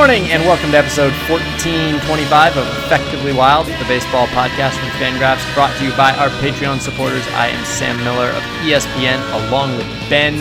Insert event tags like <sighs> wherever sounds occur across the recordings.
Good morning and welcome to episode 1425 of Effectively Wild, the baseball podcast from Fangraphs, brought to you by our Patreon supporters. I am Sam Miller of ESPN, along with Ben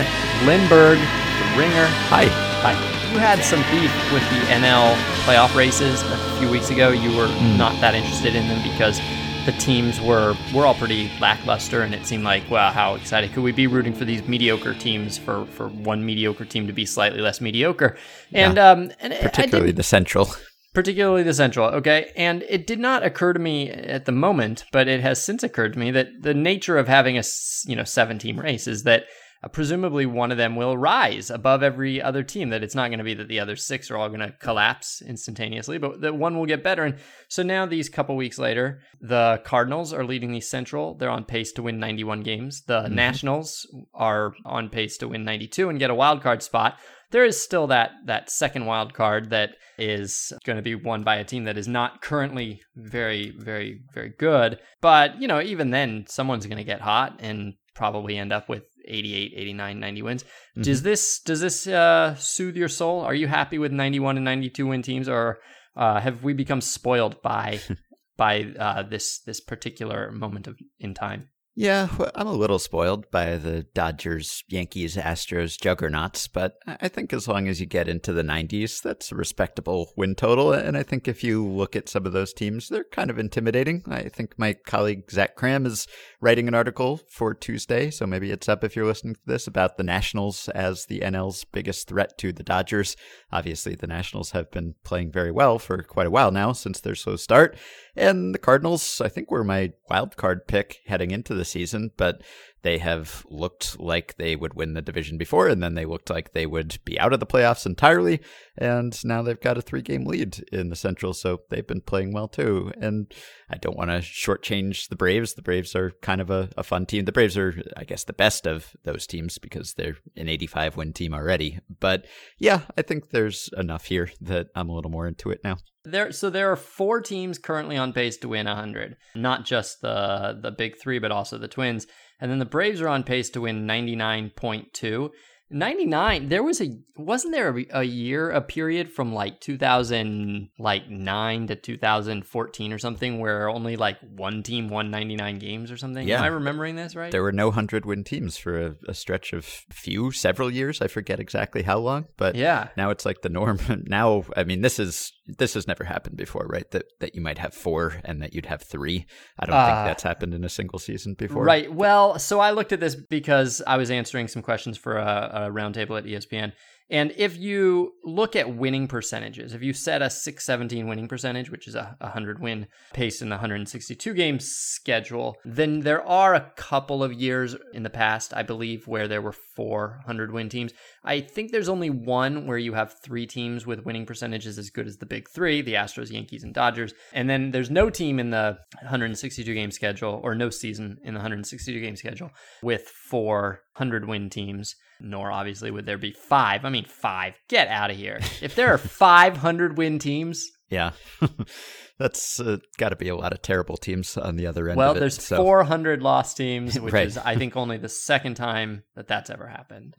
Lindbergh, the Ringer. Hi. Hi. You had some beef with the NL playoff races a few weeks ago. You were mm. not that interested in them because the teams were were all pretty lackluster, and it seemed like, wow, how excited could we be rooting for these mediocre teams for for one mediocre team to be slightly less mediocre? And um, and Particularly didn't- the Central. particularly the central okay and it did not occur to me at the moment but it has since occurred to me that the nature of having a you know seven team race is that Uh, presumably one of them will rise above every other team that it's not going to be that the other six are all going to collapse instantaneously but that one will get better. And so now these couple weeks later the cardinals are leading the central. They're on pace to win 91 games. The mm-hmm. nationals are on pace to win 92 and get a wild card spot. There is still that that second wild card that is going to be won by a team that is not currently very very very good. But you know even then someone's going to get hot and probably end up with 88 89 90 wins. Does this does this uh, soothe your soul? Are you happy with 91 and 92 win teams or uh, have we become spoiled by <laughs> by uh, this this particular moment of in time Yeah, well, I'm a little spoiled by the Dodgers, Yankees, Astros juggernauts, but I think as long as you get into the 90s, that's a respectable win total. And I think if you look at some of those teams, they're kind of intimidating. I think my colleague Zach Kram is writing an article for Tuesday, so maybe it's up if you're listening to this, about the Nationals as the NL's biggest threat to the Dodgers. Obviously, the Nationals have been playing very well for quite a while now since their slow start. And the Cardinals, I think, were my wild card pick heading into the season, but they have looked like they would win the division before, and then they looked like they would be out of the playoffs entirely. And now they've got a three game lead in the Central, so they've been playing well too. And I don't want to shortchange the Braves. The Braves are kind of a, a fun team. The Braves are, I guess, the best of those teams because they're an 85 win team already. But yeah, I think there's enough here that I'm a little more into it now. There, so there are four teams currently on pace to win 100. Not just the the big three, but also the Twins. And then the Braves are on pace to win 99.2. 99 there was a wasn't there a, a year a period from like 2000 like 9 to 2014 or something where only like one team won 99 games or something Yeah. am i remembering this right There were no 100 win teams for a, a stretch of few, several years. I forget exactly how long, but yeah now it's like the norm. <laughs> now, I mean, this is this has never happened before, right? That that you might have four and that you'd have three. I don't Uh, think that's happened in a single season before. Right. Well, so I looked at this because I was answering some questions for a, a roundtable at ESPN. And if you look at winning percentages, if you set a 617 winning percentage, which is a 100 win pace in the 162 game schedule, then there are a couple of years in the past, I believe, where there were 400 win teams. I think there's only one where you have three teams with winning percentages as good as the big three the Astros, Yankees, and Dodgers. And then there's no team in the 162 game schedule, or no season in the 162 game schedule, with 400 win teams, nor obviously would there be five. I mean, five. Get out of here. If there are 500 win teams, Yeah. <laughs> that's uh, got to be a lot of terrible teams on the other end well, of it. there's so. 400 lost teams, <laughs> which Right. is, I think, only the second time that that's ever happened.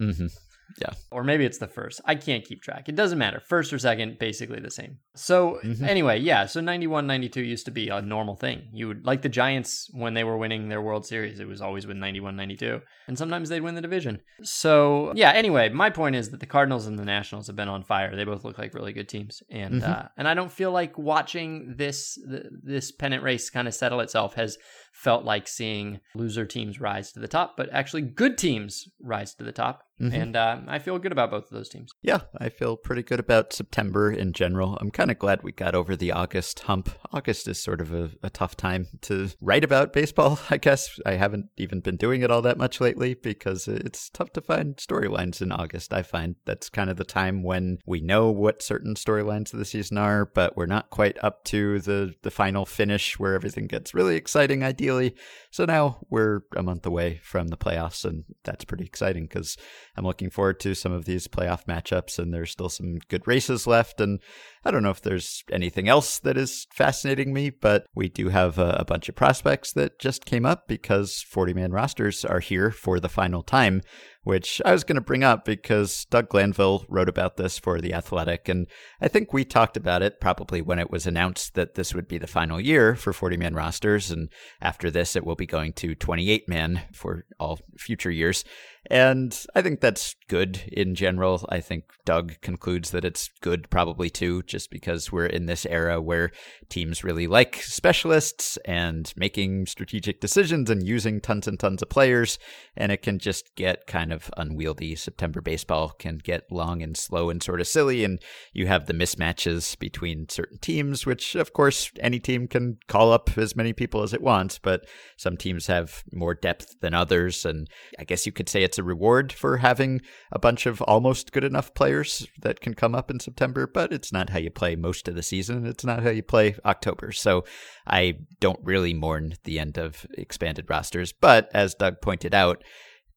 Mhm. or maybe it's the first. I can't keep track. It doesn't matter. First or second, basically the same. So Mhm. anyway, yeah. So 91, 92 used to be a normal thing. You would like the Giants when they were winning their World Series. It was always with 91, 92, and sometimes they'd win the division. So yeah. Anyway, my point is that the Cardinals and the Nationals have been on fire. They both look like really good teams, and Mhm. uh, and I don't feel like watching this this pennant race kind of settle itself has felt like seeing loser teams rise to the top, but actually good teams rise to the top. Mhm. And uh, I feel good about both of those teams. Yeah, I feel pretty good about September in general. I'm kind of glad we got over the August hump. August is sort of a, a tough time to write about baseball, <laughs> I guess. I haven't even been doing it all that much lately because it's tough to find storylines in August. I find that's kind of the time when we know what certain storylines of the season are, but we're not quite up to the, the final finish where everything gets really exciting, ideally. So now we're a month away from the playoffs, and that's pretty exciting because I'm looking forward to some of these playoff matchups, and there's still some good races left. And I don't know if there's anything else that is fascinating me, but we do have a, a bunch of prospects that just came up because 40 man rosters are here for the final time, which I was going to bring up because Doug Glanville wrote about this for The Athletic. And I think we talked about it probably when it was announced that this would be the final year for 40 man rosters. And after this, it will be going to 28 man for all future years. And I think that's good in general. I think Doug concludes that it's good probably too, just because we're in this era where teams really like specialists and making strategic decisions and using tons and tons of players. And it can just get kind of unwieldy. September baseball can get long and slow and sort of silly. And you have the mismatches between certain teams, which of course any team can call up as many people as it wants, but some teams have more depth than others. And I guess you could say it's a reward for having a bunch of almost good enough players that can come up in September, but it's not how you play most of the season. It's not how you play October. So I don't really mourn the end of expanded rosters. But as Doug pointed out,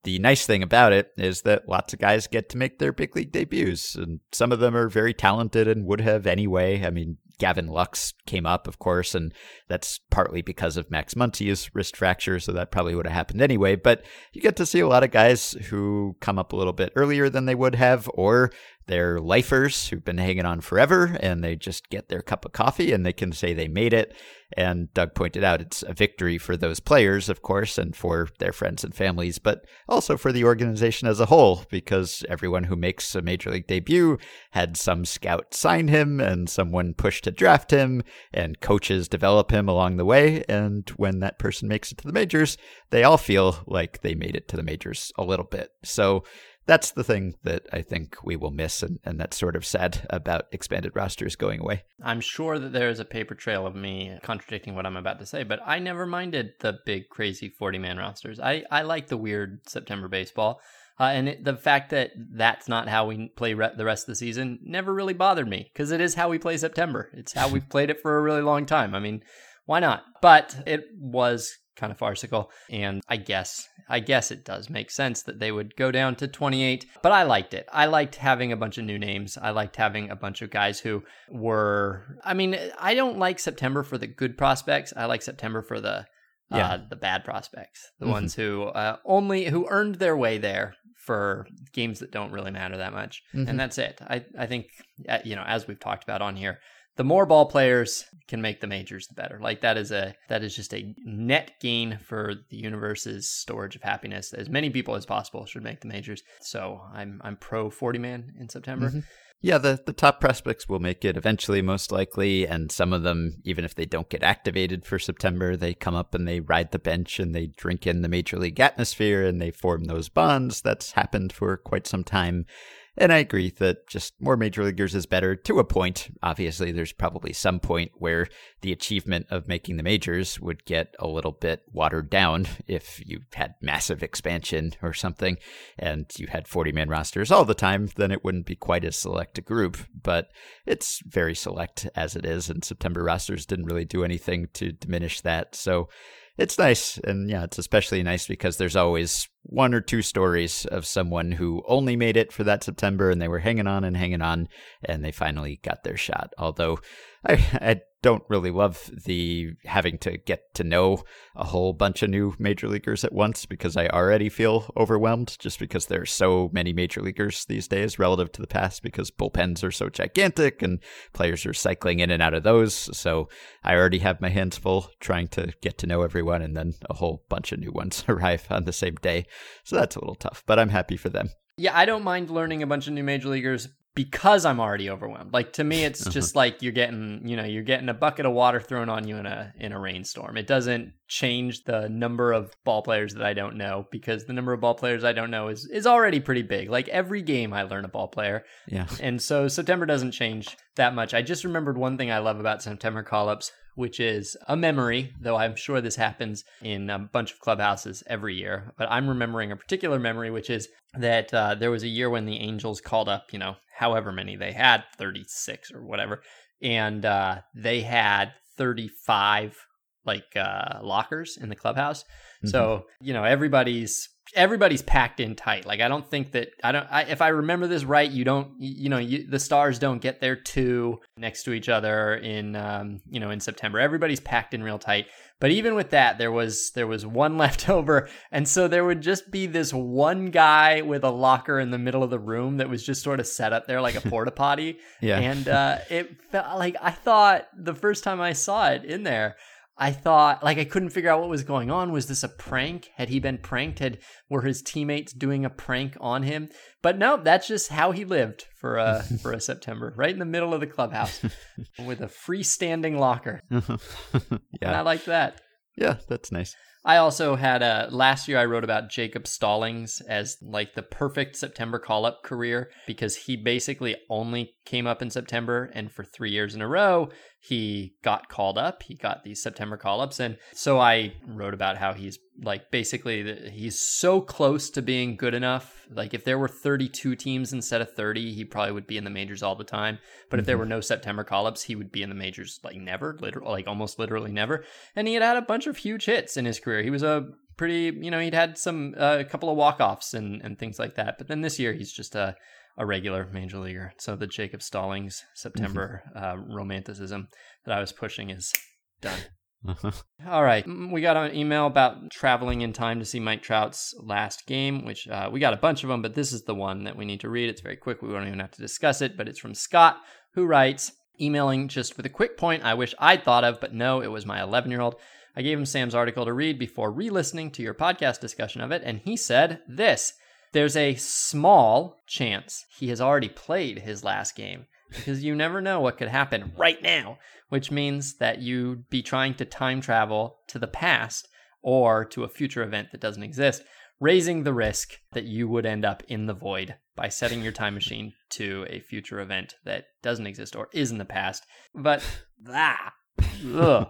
the nice thing about it is that lots of guys get to make their big league debuts, and some of them are very talented and would have anyway. I mean, Gavin Lux came up, of course, and that's partly because of Max Muncy's wrist fracture, so that probably would have happened anyway. But you get to see a lot of guys who come up a little bit earlier than they would have, or they're lifers who've been hanging on forever and they just get their cup of coffee and they can say they made it. And Doug pointed out it's a victory for those players, of course, and for their friends and families, but also for the organization as a whole, because everyone who makes a major league debut had some scout sign him and someone push to draft him and coaches develop him along the way. And when that person makes it to the majors, they all feel like they made it to the majors a little bit. So that's the thing that I think we will miss, and, and that's sort of sad about expanded rosters going away. I'm sure that there is a paper trail of me contradicting what I'm about to say, but I never minded the big, crazy 40 man rosters. I, I like the weird September baseball. Uh, and it, the fact that that's not how we play re- the rest of the season never really bothered me because it is how we play September. It's how we've <laughs> played it for a really long time. I mean, why not? But it was kind of farcical. And I guess, I guess it does make sense that they would go down to 28. But I liked it. I liked having a bunch of new names. I liked having a bunch of guys who were. I mean, I don't like September for the good prospects. I like September for the. Uh, yeah. Uh, the bad prospects, the mm-hmm. ones who uh, only who earned their way there for games that don't really matter that much, mm-hmm. and that's it. I I think uh, you know as we've talked about on here, the more ball players can make the majors the better like that is a that is just a net gain for the universe's storage of happiness as many people as possible should make the majors so i'm i'm pro 40 man in september mm-hmm. Yeah, the, the top prospects will make it eventually, most likely. And some of them, even if they don't get activated for September, they come up and they ride the bench and they drink in the major league atmosphere and they form those bonds. That's happened for quite some time. And I agree that just more major leaguers is better to a point. Obviously, there's probably some point where the achievement of making the majors would get a little bit watered down if you had massive expansion or something and you had 40 man rosters all the time, then it wouldn't be quite as select a group. But it's very select as it is, and September rosters didn't really do anything to diminish that. So it's nice. And yeah, it's especially nice because there's always one or two stories of someone who only made it for that September and they were hanging on and hanging on and they finally got their shot. Although I, I don't really love the having to get to know a whole bunch of new major leaguers at once because I already feel overwhelmed just because there are so many major leaguers these days relative to the past because bullpens are so gigantic and players are cycling in and out of those. So I already have my hands full trying to get to know everyone and then a whole bunch of new ones <laughs> arrive on the same day. So that's a little tough, but I'm happy for them. Yeah, I don't mind learning a bunch of new major leaguers because I'm already overwhelmed. Like to me, it's uh-huh. just like you're getting, you know, you're getting a bucket of water thrown on you in a in a rainstorm. It doesn't change the number of ball players that I don't know because the number of ball players I don't know is is already pretty big. Like every game, I learn a ball player. Yeah, and so September doesn't change that much. I just remembered one thing I love about September call ups, which is a memory, though I'm sure this happens in a bunch of clubhouses every year. But I'm remembering a particular memory, which is that uh, there was a year when the Angels called up, you know, however many they had, 36 or whatever, and uh, they had 35 like uh, lockers in the clubhouse. Mm-hmm. So, you know, everybody's everybody's packed in tight. Like I don't think that I don't. I, if I remember this right, you don't. You know, you, the stars don't get there two next to each other in um, you know in September. Everybody's packed in real tight. But even with that, there was there was one <laughs> left over, and so there would just be this one guy with a locker in the middle of the room that was just sort of set up there like a <laughs> porta potty. yeah, and uh, it felt like I thought the first time I saw it in there. I thought like I couldn't figure out what was going on. Was this a prank? Had he been pranked? Had were his teammates doing a prank on him? But no, that's just how he lived for a <laughs> for a September, right in the middle of the clubhouse <laughs> with a freestanding locker. <laughs> yeah, And I like that. yeah, that's nice. I also had a last year I wrote about Jacob Stallings as like the perfect September call up career because he basically only came up in September and for 3 years in a row he got called up. He got these September call ups and so I wrote about how he's like basically he's so close to being good enough. Like if there were 32 teams instead of 30, he probably would be in the majors all the time. But if there were no September call ups, he would be in the majors like never, literally like almost literally never. And he had had a bunch of huge hits in his career. He was a pretty, you know, he'd had some uh, a couple of walk offs and and things like that. But then this year he's just a a regular major leaguer. So the Jacob Stallings September uh, romanticism that I was pushing is done. Uh-huh. <laughs> All right. We got an email about traveling in time to see Mike Trout's last game, which uh, we got a bunch of them, but this is the one that we need to read. It's very quick. We won't even have to discuss it, but it's from Scott, who writes, emailing just with a quick point I wish I'd thought of, but no, it was my 11 year old. I gave him Sam's article to read before re listening to your podcast discussion of it, and he said this There's a small chance he has already played his last game because you never know what could happen right now, which means that you'd be trying to time travel to the past or to a future event that doesn't exist, raising the risk that you would end up in the void by setting your time machine to a future event that doesn't exist or is in the past. But <laughs> ah, ugh.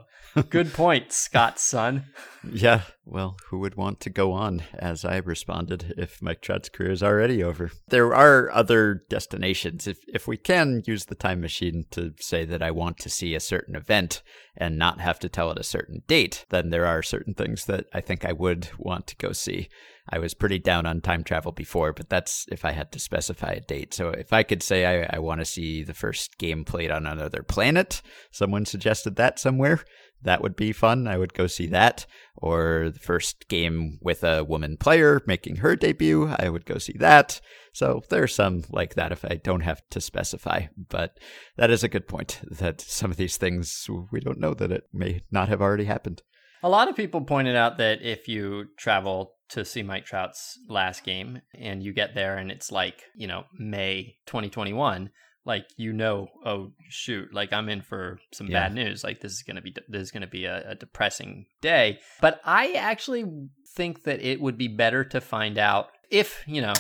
good point, Scott's son. Yeah, well, who would want to go on as I responded if Mike Trout's career is already over? There are other destinations. If if we can use the time machine to say that I want to see a certain event and not have to tell it a certain date, then there are certain things that I think I would want to go see. I was pretty down on time travel before, but that's if I had to specify a date. So if I could say I, I want to see the first game played on another planet, someone suggested that somewhere, that would be fun. I would go see that. Or the first game with a woman player making her debut, I would go see that. So there are some like that if I don't have to specify. But that is a good point that some of these things we don't know that it may not have already happened. A lot of people pointed out that if you travel to see Mike Trout's last game and you get there and it's like, you know, May 2021, like you know, oh shoot, like I'm in for some Yeah. bad news. Like this is gonna be this is gonna be a, a depressing day. But I actually think that it would be better to find out if you know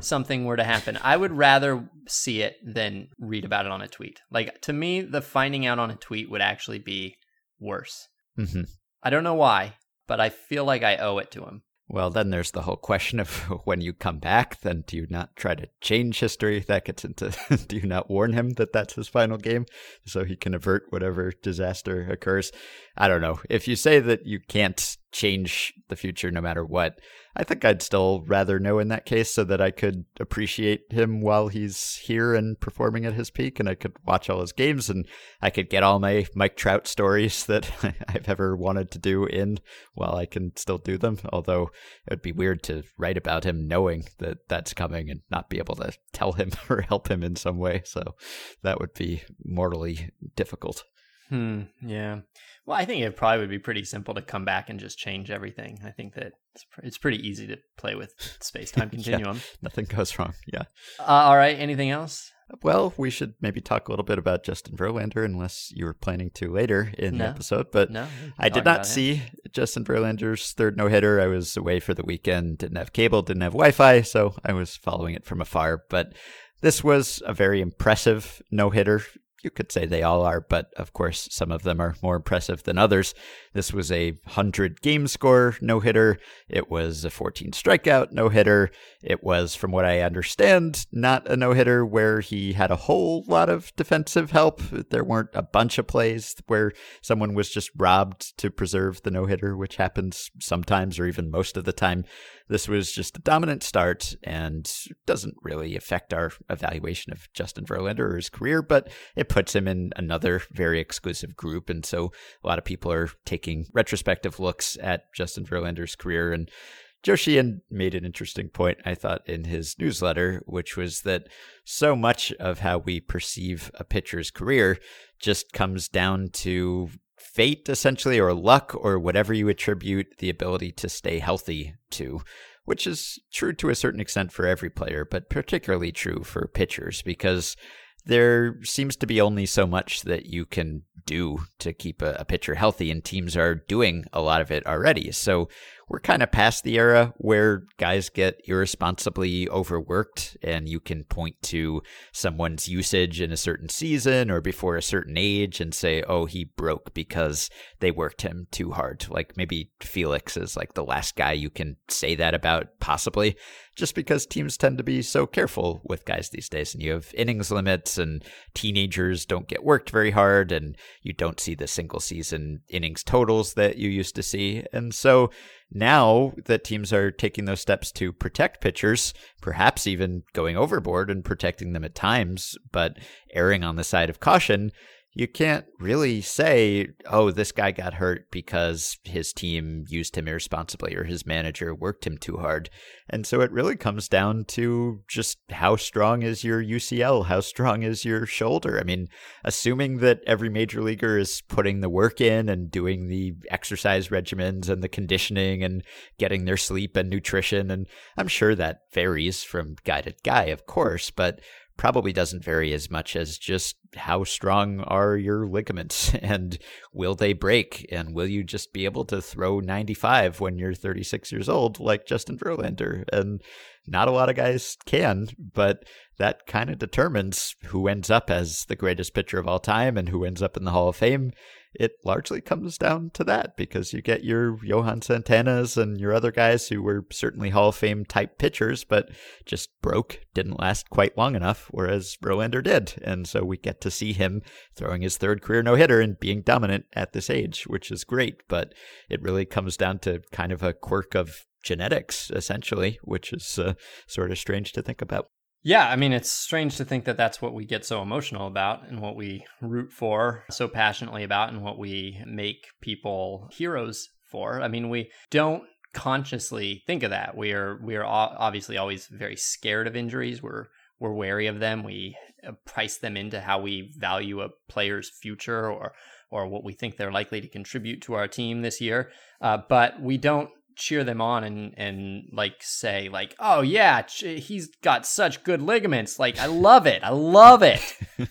something were to happen. I would rather see it than read about it on a tweet. Like to me, the finding out on a tweet would actually be worse. hmm I don't know why, but I feel like I owe it to him. Well, then there's the whole question of <laughs> when you come back, then do you not try to change history? That gets into <laughs> do you not warn him that that's his final game so he can avert whatever disaster occurs? I don't know. If you say that you can't change the future no matter what, I think I'd still rather know in that case so that I could appreciate him while he's here and performing at his peak and I could watch all his games and I could get all my Mike Trout stories <laughs> that <laughs> I've ever wanted to do in while I can still do them. Although it would be weird to write about him knowing that that's coming and not be able to tell him <laughs> or help him in some way. So that would be mortally difficult. Hmm. Yeah. Well, I think it probably would be pretty simple to come back and just change everything. I think that it's, pr- it's pretty easy to play with space time <laughs> Yeah. continuum. Nothing goes wrong. Yeah. uh, all right. Anything else? Well, we should maybe talk a little bit about Justin Verlander, unless you were planning to later in No. the episode. But No. I did not about him. see Justin Verlander's third no hitter. I was away for the weekend, didn't have cable, didn't have Wi Fi, so I was following it from afar. But this was a very impressive no hitter. You could say they all are, but of course, some of them are more impressive than others. This was a 100 game score no hitter. It was a 14 strikeout no hitter. It was, from what I understand, not a no hitter where he had a whole lot of defensive help. There weren't a bunch of plays where someone was just robbed to preserve the no hitter, which happens sometimes or even most of the time. This was just a dominant start and doesn't really affect our evaluation of Justin Verlander or his career, but it puts him in another very exclusive group. And so a lot of people are taking retrospective looks at Justin Verlander's career. And Joe Sheehan made an interesting point, I thought, in his newsletter, which was that so much of how we perceive a pitcher's career just comes down to fate, essentially, or luck, or whatever you attribute the ability to stay healthy to, which is true to a certain extent for every player, but particularly true for pitchers because there seems to be only so much that you can do to keep a, pitcher healthy, and teams are doing a lot of it already. So we're kind of past the era where guys get irresponsibly overworked and you can point to someone's usage in a certain season or before a certain age and say, oh, he broke because they worked him too hard. Like maybe Felix is like the last guy you can say that about, possibly, just because teams tend to be so careful with guys these days. And you have innings limits and teenagers don't get worked very hard and you don't see the single season innings totals that you used to see. And so now that teams are taking those steps to protect pitchers, perhaps even going overboard and protecting them at times, but erring on the side of caution, you can't really say, oh, this guy got hurt because his team used him irresponsibly or his manager worked him too hard. And so it really comes down to just how strong is your UCL? How strong is your shoulder? I mean, assuming that every major leaguer is putting the work in and doing the exercise regimens and the conditioning and getting their sleep and nutrition. And I'm sure that varies from guy to guy, of course, but probably doesn't vary as much as just how strong are your ligaments <laughs> and will they break? And will you just be able to throw 95 when you're 36 years old like Justin Verlander? And not a lot of guys can but that kind of determines who ends up as the greatest pitcher of all time and who ends up in the Hall of Fame it largely comes down to that because you get your Johan Santanas and your other guys who were certainly Hall of Fame type pitchers, but just broke, didn't last quite long enough, whereas Verlander did. And so we get to see him throwing his third career no hitter and being dominant at this age, which is great. But it really comes down to kind of a quirk of genetics, essentially, which is uh, sort of strange to think about. Yeah, I mean, it's strange to think that that's what we get so emotional about and what we root for so passionately about and what we make people heroes for. I mean, we don't consciously think of that. We are we are obviously always very scared of injuries. We're we're wary of them. We uh, price them into how we value a player's future or or what we think they're likely to contribute to our team this year. Uh, but we don't cheer them on and and like say like oh yeah he's got such good ligaments. Like i love it. I love it. <laughs>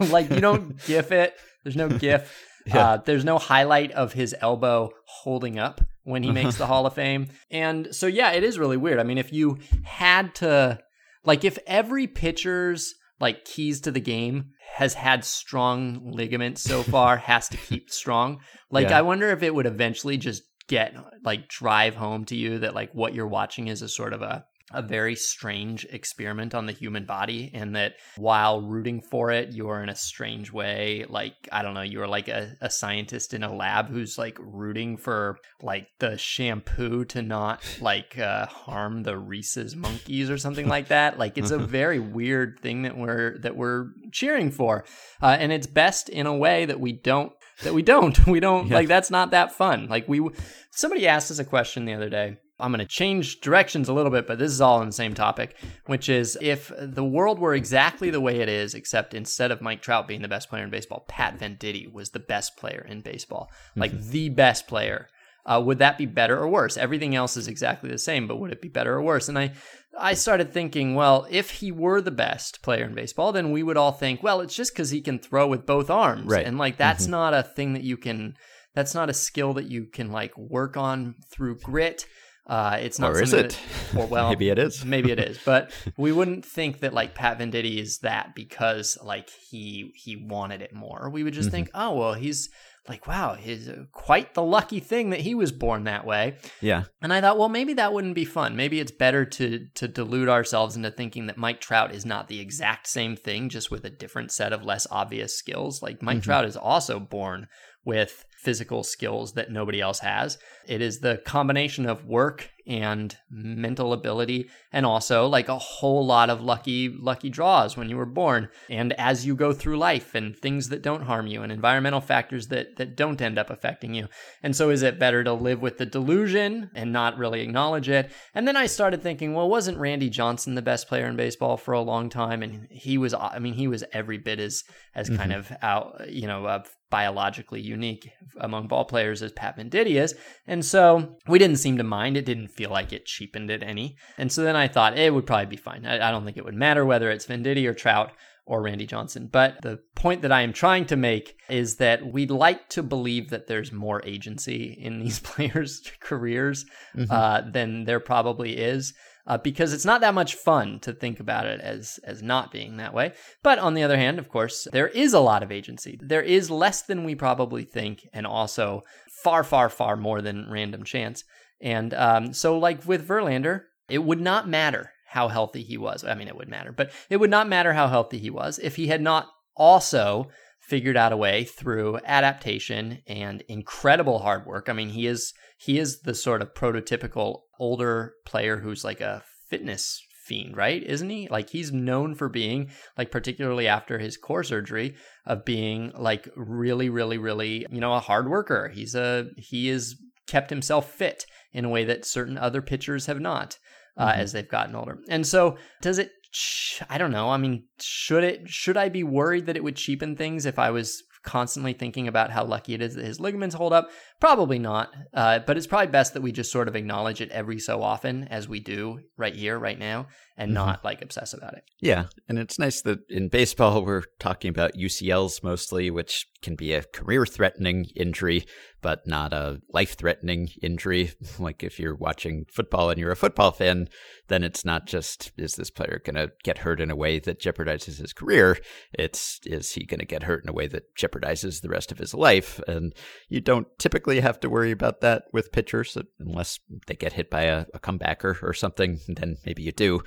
Like you don't gif it. There's no gif. <laughs> Yeah. uh, there's no highlight of his elbow holding up when he makes the <laughs> hall of fame. And so yeah it is really weird. I mean if you had to like if every pitcher's like keys to the game has had strong ligaments so far has to keep strong like yeah. i wonder if it would eventually just get like drive home to you that like what you're watching is a sort of a a very strange experiment on the human body and that while rooting for it you're in a strange way. Like i don't know you're like a, a scientist in a lab who's like rooting for like the shampoo to not like uh, harm the rhesus monkeys or something like that. Like it's a <laughs> very weird thing that we're that we're cheering for. Uh, and it's best in a way that we don't that we don't. <laughs> We don't yeah. like that's not that fun. Like we somebody asked us a question the other day. I'm going to change directions a little bit, but this is all on the same topic, which is if the world were exactly the way it is, except instead of Mike Trout being the best player in baseball, Pat Venditte was the best player in baseball, like mm-hmm. the best player. Uh, would that be better or worse? Everything else is exactly the same, but would it be better or worse? And I, I started thinking, well, if he were the best player in baseball, then we would all think, well, it's just because he can throw with both arms, right? And like that's mm-hmm. not a thing that you can. That's not a skill that you can like work on through grit. Uh, it's not or is it? That, or, well, <laughs> maybe it is. maybe it is, but <laughs> we wouldn't think that like Pat Venditte is that because like he he wanted it more. We would just Mm-hmm. think, oh well, he's like wow, he's uh, quite the lucky thing that he was born that way. Yeah. And I thought, well, maybe that wouldn't be fun. Maybe it's better to to delude ourselves into thinking that Mike Trout is not the exact same thing, just with a different set of less obvious skills. Like Mike Trout is also born with physical skills that nobody else has. It is the combination of work and mental ability and also like a whole lot of lucky lucky draws when you were born and as you go through life and things that don't harm you and environmental factors that that don't end up affecting you. And so is it better to live with the delusion and not really acknowledge it? And then I started thinking, well, wasn't Randy Johnson the best player in baseball for a long time and he was I mean he was every bit as as kind of out, you know, uh, biologically unique among ball players as Pat Venditte is. And so we didn't seem to mind. It didn't feel like it cheapened it any. And so then I thought it would probably be fine. I, I don't think it would matter whether it's Venditte or Trout or Randy Johnson. But the point that I am trying to make is that we'd like to believe that there's more agency in these <laughs> players' careers uh, than there probably is. Uh, because it's not that much fun to think about it as as not being that way. But on the other hand, of course, there is a lot of agency. There is less than we probably think, and also far, far, far more than random chance. And um, so, like with Verlander, it would not matter how healthy he was. I mean, it would matter, but it would not matter how healthy he was if he had not also figured out a way through adaptation and incredible hard work. I mean, he is he is the sort of prototypical older player who's like a fitness fiend, right? Isn't he? Like he's known for being like particularly after his core surgery of being like really really really, you know, a hard worker. He's a he is kept himself fit in a way that certain other pitchers have not uh, Mm-hmm. as they've gotten older. And so, does it? I don't know. I mean, should it? Should I be worried that it would cheapen things if I was constantly thinking about how lucky it is that his ligaments hold up? Probably not. Uh, but it's probably best that we just sort of acknowledge it every so often, as we do right here, right now, and Mhm. not like obsess about it. Yeah, and it's nice that in baseball we're talking about UCLs mostly, which can be a career-threatening injury, but not a life-threatening injury. <laughs> Like if you're watching football and you're a football fan, then it's not just is this player going to get hurt in a way that jeopardizes his career. It's is he going to get hurt in a way that jeopardizes the rest of his life? And you don't typically have to worry about that with pitchers uh, unless they get hit by a, a comebacker or something. Then maybe you do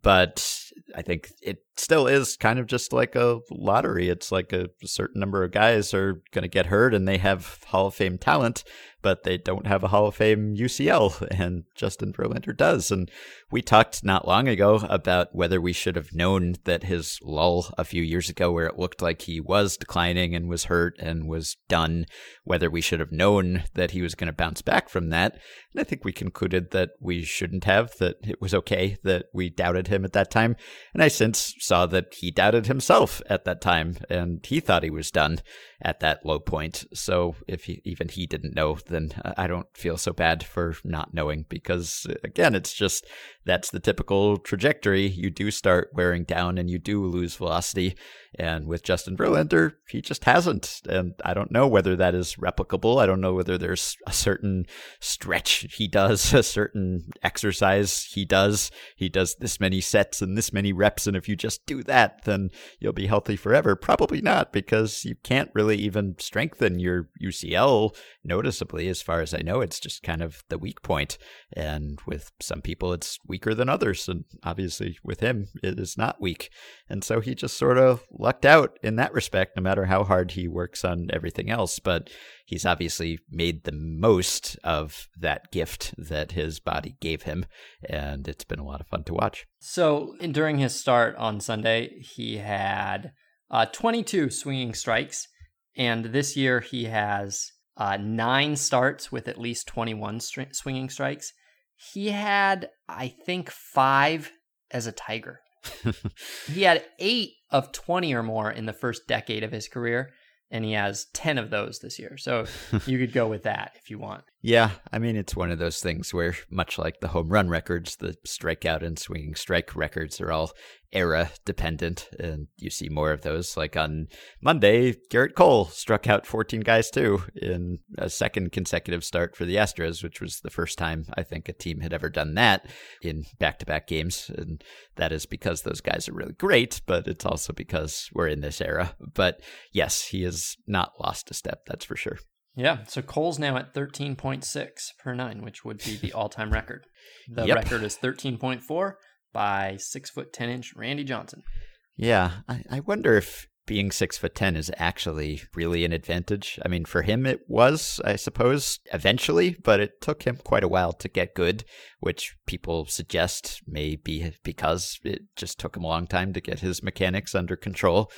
but I think it still is kind of just like a lottery. It's like a certain number of guys are going to get hurt and they have Hall of Fame talent, but they don't have a Hall of Fame UCL, <laughs> and Justin Verlander does. And we talked not long ago about whether we should have known that his lull a few years ago, where it looked like he was declining and was hurt and was done, whether we should have known that he was going to bounce back from that. And I think we concluded that we shouldn't have, that it was okay that we doubted him at that time. And I since saw that he doubted himself at that time and he thought he was done at that low point. So if he, even he didn't know, then I don't feel so bad for not knowing because, again, it's just that's the typical trajectory. You do start wearing down and you do lose velocity. And with Justin Verlander, he just hasn't. And I don't know whether that is replicable. I don't know whether there's a certain stretch he does, a certain exercise he does. He does this many sets and this many reps. And if you just do that, then you'll be healthy forever. Probably not, because you can't really even strengthen your UCL noticeably. As far as I know, it's just kind of the weak point. And with some people, it's weaker than others. And obviously, with him, it is not weak. And so he just sort of lucked out in that respect, no matter how hard he works on everything else. But he's obviously made the most of that gift that his body gave him. And it's been a lot of fun to watch. So in- during his start on Sunday, he had uh, 22 swinging strikes, and this year he has uh, nine starts with at least 21 stri- swinging strikes. He had, I think, five as a Tiger. He had eight of 20 or more in the first decade of his career, and he has 10 of those this year. So <laughs> you could go with that if you want. Yeah, I mean, it's one of those things where, much like the home run records, the strikeout and swinging strike records are all era dependent, and you see more of those. Like on Monday, Gerrit Cole struck out 14 guys too in a second consecutive start for the Astros, which was the first time I think a team had ever done that in back to back games. And that is because those guys are really great, but it's also because we're in this era. But yes, he has not lost a step, that's for sure. Yeah, so Cole's now at 13.6 per nine, which would be the <laughs> all time record. The Yep. record is 13.4 by six foot 10 inch Randy Johnson. Yeah, I, I wonder if being six foot ten is actually really an advantage. I mean, for him it was, I suppose, eventually, but it took him quite a while to get good, which people suggest may be because it just took him a long time to get his mechanics under control.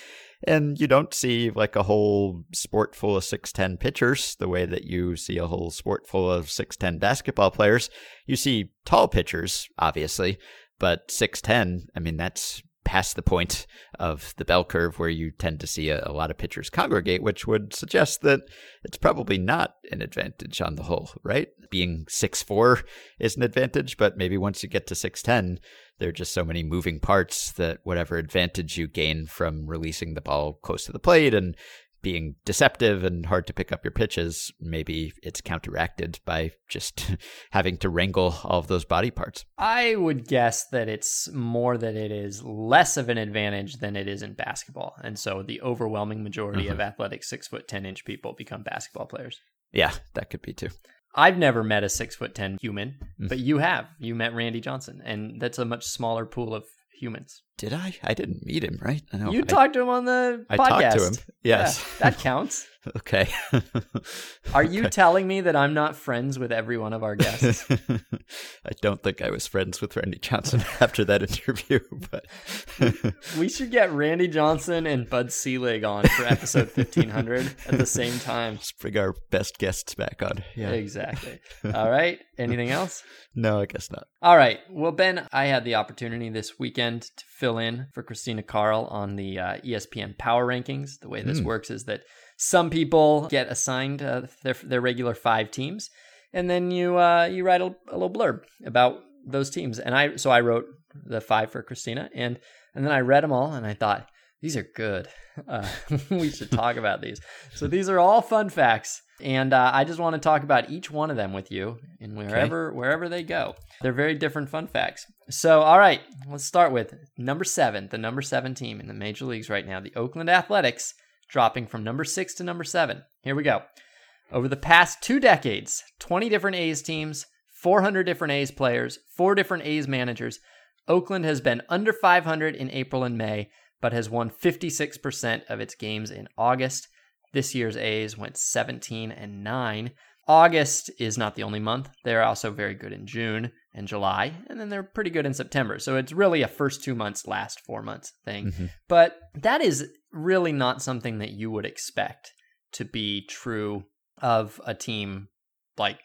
And you don't see like a whole sport full of 6'10 pitchers the way that you see a whole sport full of 6'10 basketball players. You see tall pitchers, obviously, but 6'10, I mean, that's past the point of the bell curve where you tend to see a, a lot of pitchers congregate, which would suggest that it's probably not an advantage on the whole, right? Being 6'4 is an advantage, but maybe once you get to 6'10, there are just so many moving parts that whatever advantage you gain from releasing the ball close to the plate and being deceptive and hard to pick up your pitches, maybe it's counteracted by just <laughs> having to wrangle all of those body parts. I would guess that it's more that it is less of an advantage than it is in basketball. And so the overwhelming majority of athletic six foot 10 inch people become basketball players. Yeah, that could be too. I've never met a six foot 10 human, Mm. but you have. You met Randy Johnson, and that's a much smaller pool of humans. Did I? I didn't meet him, right? I know. you I- talked to him on the I podcast. talked to him. Yes. Yeah, that counts. <laughs> okay. Are you telling me that I'm not friends with every one of our guests? <laughs> I don't think I was friends with Randy Johnson <laughs> after that interview, but we should get Randy Johnson and Bud Selig on for episode 1500 at the same time. let's bring our best guests back on. Yeah. Exactly. All right. Anything else? No, I guess not. All right. Well, Ben, I had the opportunity this weekend to fill in for Christina Kahrl on the uh, ESPN Power Rankings. The way this Hmm. works is that some people get assigned uh, their their regular five teams, and then you uh, you write a, a little blurb about those teams. And I so I wrote the five for Christina, and and then I read them all, and I thought these are good. <laughs> Uh, <laughs> we should talk about these. So these are all fun facts, and uh, I just want to talk about each one of them with you, and wherever wherever they go. They're very different fun facts. So, all right, let's start with number seven, the number seven team in the major leagues right now, the Oakland Athletics, dropping from number six to number seven. Here we go. Over the past two decades, 20 different A's teams, 400 different A's players, four different A's managers. Oakland has been under 500 in April and May, but has won 56% of its games in August. This year's A's went 17 and 9. August is not the only month. They're also very good in June and July, and then they're pretty good in September. So it's really a first two months, last four months thing. Mhm. But that is really not something that you would expect to be true of a team like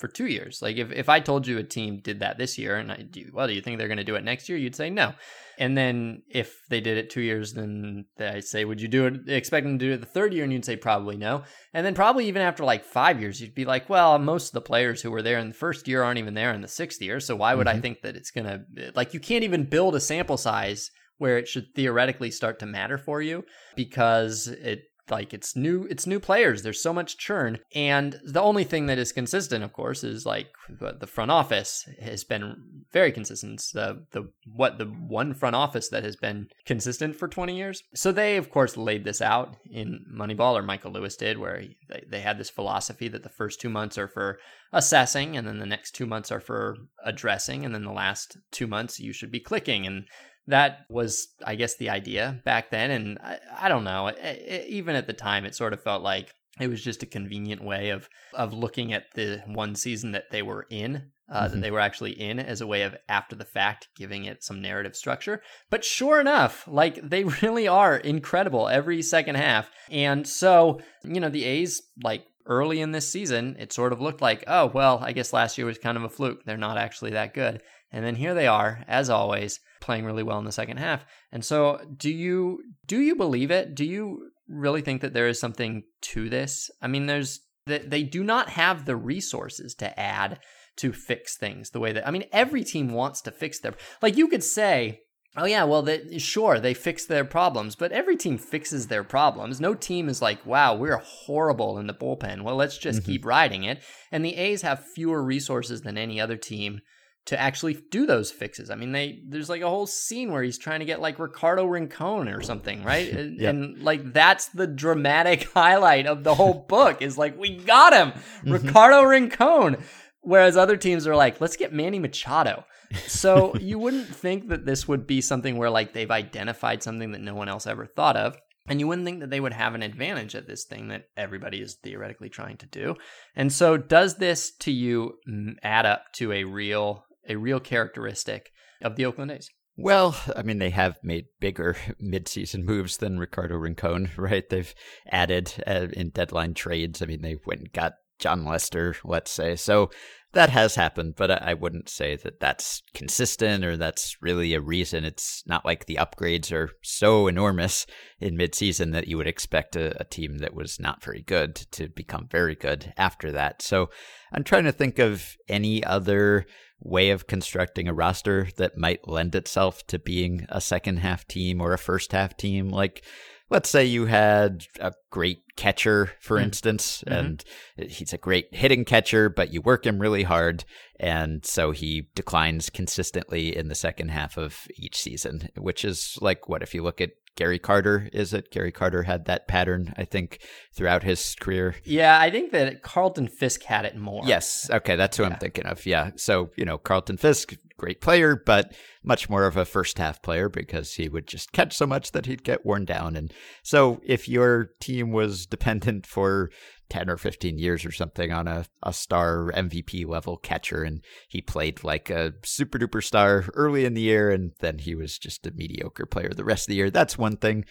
for two years. Like if, if I told you a team did that this year and I do well, do you think they're gonna do it next year? You'd say no. And then if they did it two years, then I say, would you do it expect them to do it the third year? And you'd say probably no. And then probably even after like five years, you'd be like, well, most of the players who were there in the first year aren't even there in the sixth year. So why would I Mhm. think that it's gonna like you can't even build a sample size where it should theoretically start to matter for you because it like it's new it's new players there's so much churn and the only thing that is consistent of course is like the front office has been very consistent It's the the what the one front office that has been consistent for 20 years. So they of course laid this out in moneyball or michael lewis did where he, they, they had this philosophy that the first two months are for assessing and then the next two months are for addressing and then the last two months you should be clicking and that was i guess the idea back then and i, I don't know I- I- even at the time it sort of felt like it was just a convenient way of of looking at the one season that they were in uh, that Mhm. they were actually in as a way of after the fact giving it some narrative structure. But sure enough like they <laughs> really are incredible every second half. And so you know the a's like early in this season it sort of looked like oh well i guess last year was kind of a fluke. They're not actually that good and then here they are as always playing really well in the second half and so do you do you believe it do you really think that there is something to this i mean there's that they do not have the resources to add to fix things the way that I mean every team wants to fix their like you could say Oh yeah, well, they, sure they fix their problems, but every team fixes their problems. No team is like, "Wow, we're horrible in the bullpen." Well, let's just mm-hmm. keep riding it. And the A's have fewer resources than any other team to actually do those fixes. I mean, they there's like a whole scene where he's trying to get like Ricardo Rincon or something, right? <laughs> And, yep. and like that's the dramatic <laughs> highlight of the whole book is like we got him, mm-hmm. Ricardo Rincon. Whereas other teams are like, let's get Manny Machado. So <laughs> you wouldn't think that this would be something where like they've identified something that no one else ever thought of. And you wouldn't think that they would have an advantage at this thing that everybody is theoretically trying to do. And so, does this to you add up to a real a real characteristic of the Oakland A's. Well, I mean, they have made bigger <laughs> midseason moves than Ricardo Rincon, <laughs> right? They've added uh, in deadline trades. I mean, they went and got Jon Lester, let's say. So that has happened, but I wouldn't say that that's consistent or that's really a reason. It's not like the upgrades are so enormous in midseason that you would expect a, a team that was not very good to become very good after that. So I'm trying to think of any other way of constructing a roster that might lend itself to being a second half team or a first half team. Like, let's say you had a great catcher, for mm. instance, mm-hmm. and he's a great hitting catcher, but you work him really hard. And so he declines consistently in the second half of each season, which is like what if you look at Gary Carter, is it? Gary Carter had that pattern, I think, throughout his career. Yeah, I think that Carlton Fisk had it more. Yes. Okay, that's who yeah. I'm thinking of. Yeah. So, you know, Carlton Fisk, great player, but much more of a first half player because he would just catch so much that he'd get worn down. And so if your team was dependent for 10 or 15 years or something on a, a star MVP level catcher. And he played like a super duper star early in the year, and then he was just a mediocre player the rest of the year. That's one thing.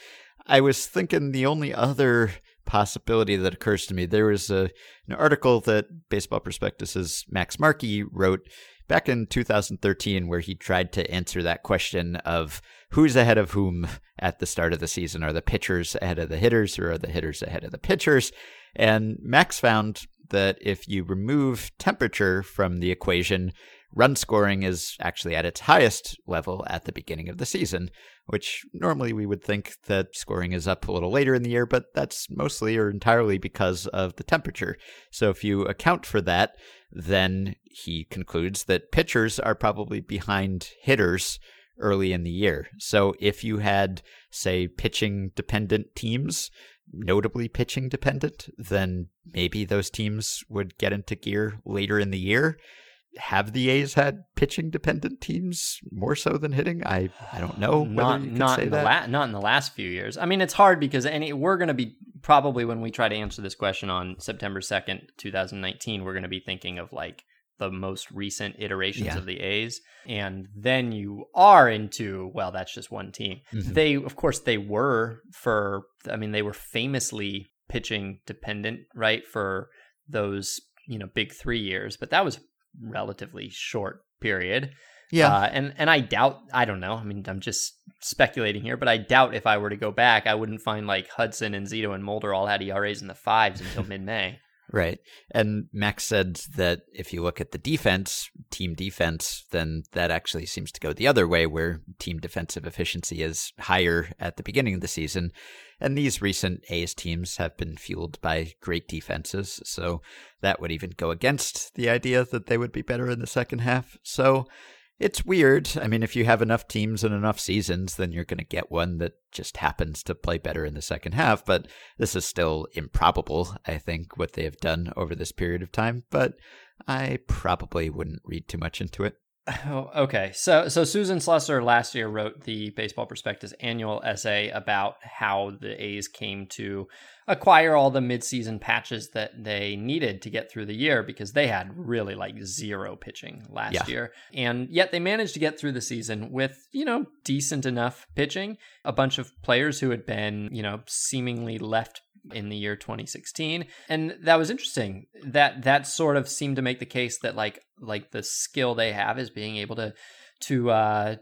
I was thinking the only other possibility that occurs to me there was a, an article that Baseball Prospectus's Max Marchi wrote back in 2013 where he tried to answer that question of who's ahead of whom at the start of the season. Are the pitchers ahead of the hitters or are the hitters ahead of the pitchers? And Max found that if you remove temperature from the equation, run scoring is actually at its highest level at the beginning of the season, which normally we would think that scoring is up a little later in the year, but that's mostly or entirely because of the temperature. So if you account for that, then he concludes that pitchers are probably behind hitters early in the year. So if you had, say, pitching dependent teams, notably pitching dependent, then maybe those teams would get into gear later in the year have the A's had pitching dependent teams more so than hitting? I I don't know. Not not in the la- not in the last few years. I mean, it's hard because any we're going to be probably when we try to answer this question on September second, two thousand nineteen, we're going to be thinking of like the most recent iterations yeah. of the A's, and then you are into well, that's just one team. Mm-hmm. They of course they were for I mean they were famously pitching dependent, right? For those you know big three years, but that was relatively short period. Yeah. Uh, and and I doubt I don't know. I mean, I'm just speculating here, but I doubt if I were to go back, I wouldn't find like Hudson and Zito and Mulder all had ERAs in the fives until <laughs> mid May. Right. And Max said that if you look at the defense, team defense, then that actually seems to go the other way, where team defensive efficiency is higher at the beginning of the season. And these recent A's teams have been fueled by great defenses. So that would even go against the idea that they would be better in the second half. So it's weird. I mean, if you have enough teams and enough seasons, then you're going to get one that just happens to play better in the second half. But this is still improbable, I think, what they have done over this period of time. But I probably wouldn't read too much into it. Oh, <laughs> okay. So so Susan Slusser last year wrote the Baseball Prospectus annual essay about how the A's came to acquire all the midseason patches that they needed to get through the year because they had really like zero pitching last yeah. year. And yet they managed to get through the season with, you know, decent enough pitching, a bunch of players who had been, you know, seemingly left in the year 2016 and that was interesting that that sort of seemed to make the case that like like the skill they have is being able to to uh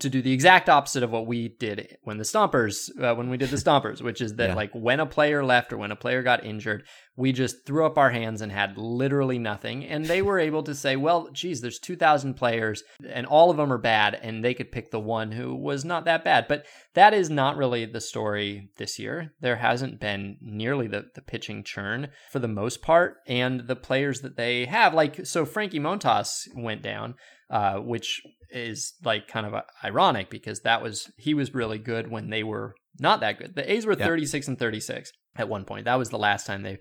to do the exact opposite of what we did when the stompers uh, when we did the stompers which is that yeah. like when a player left or when a player got injured we just threw up our hands and had literally nothing. And they were able to say, well, geez, there's 2,000 players and all of them are bad. And they could pick the one who was not that bad. But that is not really the story this year. There hasn't been nearly the, the pitching churn for the most part. And the players that they have, like, so Frankie Montas went down. Uh, which is like kind of ironic because that was he was really good when they were not that good. The A's were 36 and 36 at one point. That was the last time they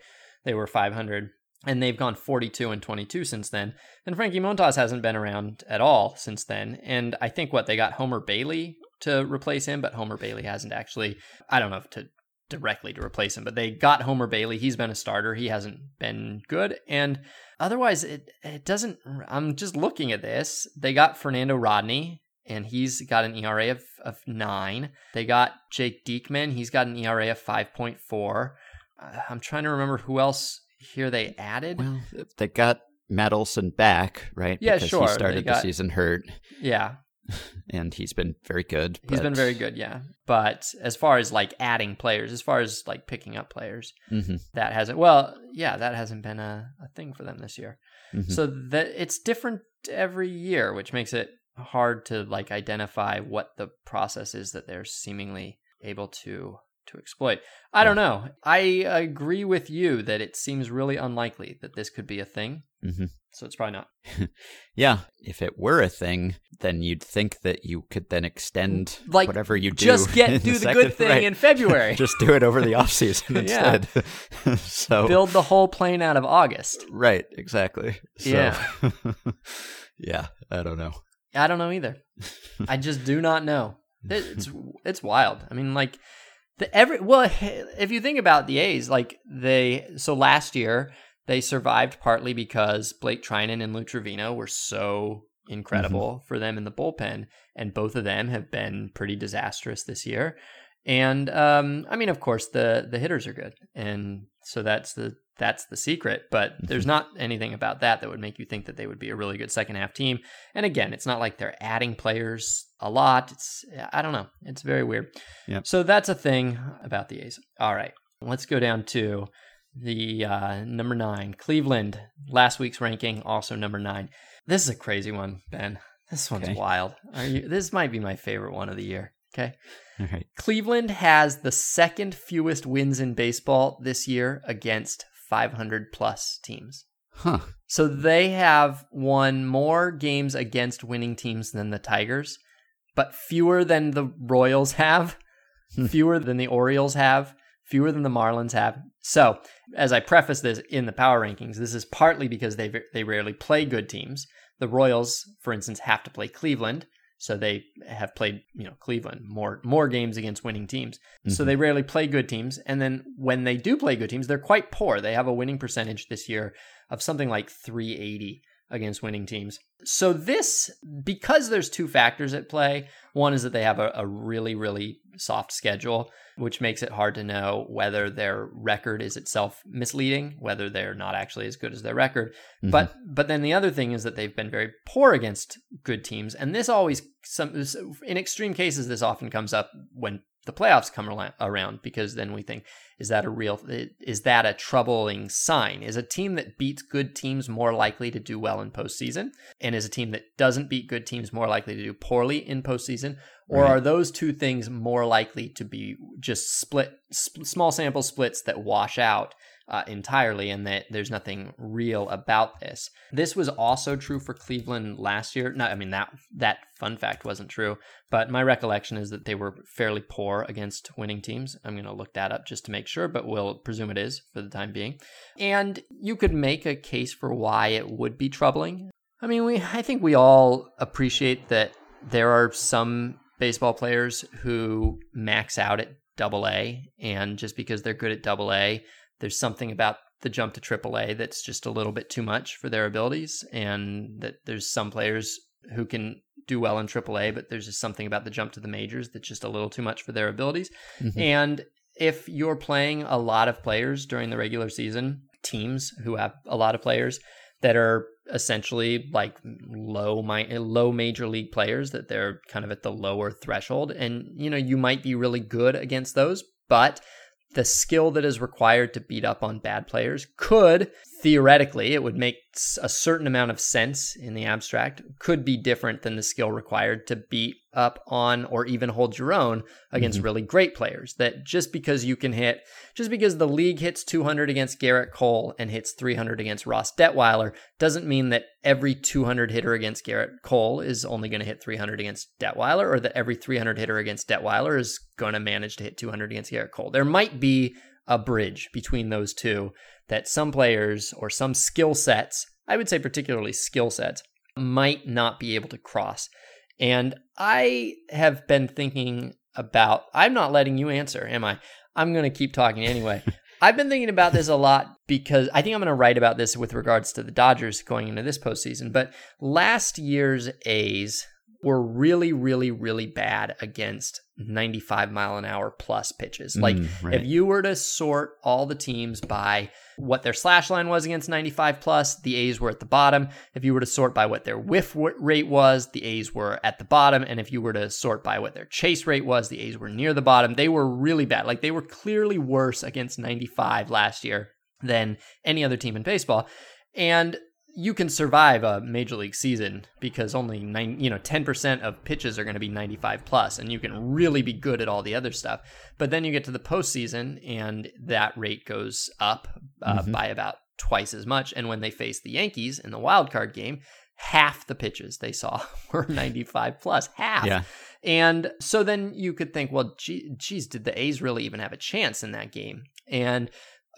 they were 500 and they've gone 42 and 22 since then. And Frankie Montas hasn't been around at all since then. And I think what they got Homer Bailey to replace him, but Homer Bailey hasn't actually. I don't know if to directly to replace him, but they got Homer Bailey. He's been a starter. He hasn't been good, and otherwise, it it doesn't. I'm just looking at this. They got Fernando Rodney. And he's got an ERA of, of nine. They got Jake Diekman. He's got an ERA of 5.4. Uh, I'm trying to remember who else here they added. Well, they got Matt Olson back, right? Yeah, because sure. He started got, the season hurt. Yeah. <laughs> and he's been very good. He's been very good, yeah. But as far as like adding players, as far as like picking up players, mm-hmm. that hasn't. Well, yeah, that hasn't been a, a thing for them this year. Mm-hmm. So that it's different every year, which makes it hard to like identify what the process is that they're seemingly able to to exploit. I don't know. I agree with you that it seems really unlikely that this could be a thing. Mm-hmm. So it's probably not. <laughs> yeah, if it were a thing, then you'd think that you could then extend like whatever you do. Just get <laughs> do the, the good thing right. in February. <laughs> just do it over the off season instead. so build the whole plane out of August. Right. Exactly. So, Yeah. yeah. I don't know. I don't know either. I just do not know. It's it's wild. I mean, like the every well, <laughs> if you think about the A's, like they so last year they survived partly because Blake Treinen and Lou Trivino were so incredible mm-hmm. for them in the bullpen, and both of them have been pretty disastrous this year. And um, I mean, of course, the the hitters are good, and so that's the that's the secret. But mm-hmm. there's not anything about that that would make you think that they would be a really good second half team. And again, it's not like they're adding players a lot. It's I don't know. It's very weird. Yep. So that's a thing about the A's. All right, let's go down to the uh, number nine, Cleveland. Last week's ranking, also number nine. This is a crazy one, Ben. This one's okay. wild. Are you? This might be my favorite one of the year. Okay. All right. Cleveland has the second fewest wins in baseball this year against 500 plus teams. Huh. So they have won more games against winning teams than the Tigers, but fewer than the Royals have, hmm. fewer than the Orioles have, fewer than the Marlins have. So, as I preface this in the power rankings, this is partly because they they rarely play good teams. The Royals, for instance, have to play Cleveland, so they have played, you know, Cleveland more more games against winning teams. Mm-hmm. So they rarely play good teams. And then when they do play good teams, they're quite poor. They have a winning percentage this year of something like 380 against winning teams. So this because there's two factors at play. One is that they have a, a really, really soft schedule, which makes it hard to know whether their record is itself misleading, whether they're not actually as good as their record. Mm-hmm. But but then the other thing is that they've been very poor against good teams, and this always some in extreme cases this often comes up when the playoffs come around because then we think is that a real is that a troubling sign? Is a team that beats good teams more likely to do well in postseason? And is a team that doesn't beat good teams more likely to do poorly in postseason? Or right. are those two things more likely to be just split sp- small sample splits that wash out uh, entirely and that there's nothing real about this. This was also true for Cleveland last year. No, I mean that that fun fact wasn't true, but my recollection is that they were fairly poor against winning teams. I'm going to look that up just to make sure, but we'll presume it is for the time being. And you could make a case for why it would be troubling. I mean, we I think we all appreciate that there are some baseball players who max out at double A and just because they're good at double A there's something about the jump to AAA that's just a little bit too much for their abilities, and that there's some players who can do well in AAA, but there's just something about the jump to the majors that's just a little too much for their abilities. Mm-hmm. And if you're playing a lot of players during the regular season, teams who have a lot of players that are essentially like low my low major league players that they're kind of at the lower threshold and you know you might be really good against those but the skill that is required to beat up on bad players could theoretically it would make a certain amount of sense in the abstract could be different than the skill required to beat up on or even hold your own against mm-hmm. really great players that just because you can hit just because the league hits 200 against Gerrit Cole and hits 300 against Ross Detweiler, doesn't mean that every 200 hitter against Gerrit Cole is only going to hit 300 against Detweiler or that every 300 hitter against Detweiler is going to manage to hit 200 against Gerrit Cole there might be a bridge between those two that some players or some skill sets, I would say particularly skill sets, might not be able to cross. And I have been thinking about, I'm not letting you answer, am I? I'm going to keep talking anyway. <laughs> I've been thinking about this a lot because I think I'm going to write about this with regards to the Dodgers going into this postseason. But last year's A's were really, really, really bad against 95 mile an hour plus pitches. Like mm, right. if you were to sort all the teams by what their slash line was against 95 plus, the A's were at the bottom. If you were to sort by what their whiff rate was, the A's were at the bottom. And if you were to sort by what their chase rate was, the A's were near the bottom. They were really bad. Like they were clearly worse against 95 last year than any other team in baseball. And you can survive a major league season because only nine, you know, 10% of pitches are going to be 95 plus, and you can really be good at all the other stuff. But then you get to the postseason, and that rate goes up uh, mm-hmm. by about twice as much. And when they face the Yankees in the wild card game, half the pitches they saw <laughs> were 95 plus, half. Yeah. And so then you could think, well, geez, did the A's really even have a chance in that game? And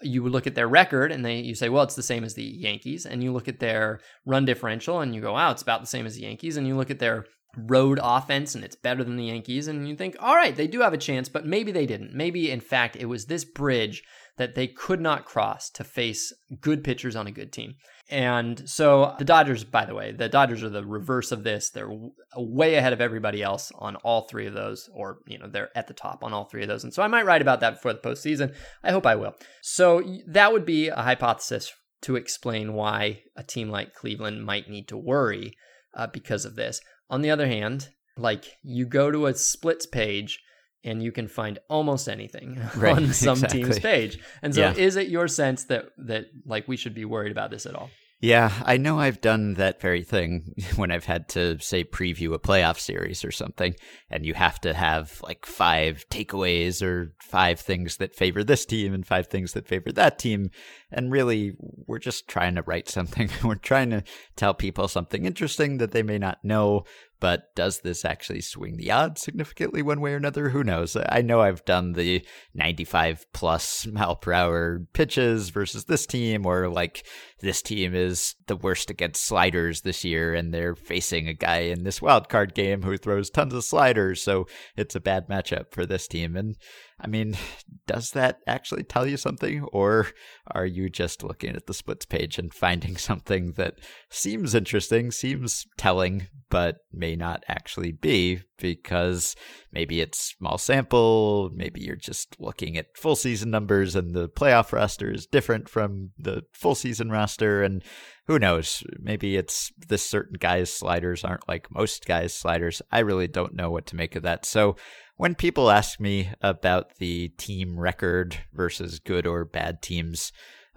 you look at their record and they you say, well, it's the same as the Yankees, and you look at their run differential and you go, wow, it's about the same as the Yankees, and you look at their road offense and it's better than the Yankees, and you think, all right, they do have a chance, but maybe they didn't. Maybe in fact it was this bridge that they could not cross to face good pitchers on a good team. And so the Dodgers, by the way, the Dodgers are the reverse of this. They're way ahead of everybody else on all three of those, or, you know, they're at the top on all three of those. And so I might write about that before the postseason. I hope I will. So that would be a hypothesis to explain why a team like Cleveland might need to worry uh, because of this. On the other hand, like you go to a splits page and you can find almost anything <laughs> right, on some exactly. team's page. And so yeah. is it your sense that that like we should be worried about this at all? Yeah, I know I've done that very thing <laughs> when I've had to, say, preview a playoff series or something, and you have to have like five takeaways or five things that favor this team and five things that favor that team. And really, we're just trying to write something. <laughs> we're trying to tell people something interesting that they may not know, but does this actually swing the odds significantly one way or another? Who knows? I know I've done the 95 plus mile per hour pitches versus this team, or like this team is the worst against sliders this year, and they're facing a guy in this wild card game who throws tons of sliders, so it's a bad matchup for this team. And I mean, <laughs> does that actually tell you something? Or are you just looking at the splits page and finding <laughs> something that seems interesting, seems telling, but may not actually be because maybe it's small sample, maybe you're just looking at full season numbers and the playoff roster is different from the full season roster and who knows, maybe it's this certain guy's sliders aren't like most guys' sliders. I really don't know what to make of that. So when people ask me about the team record versus good or bad teams,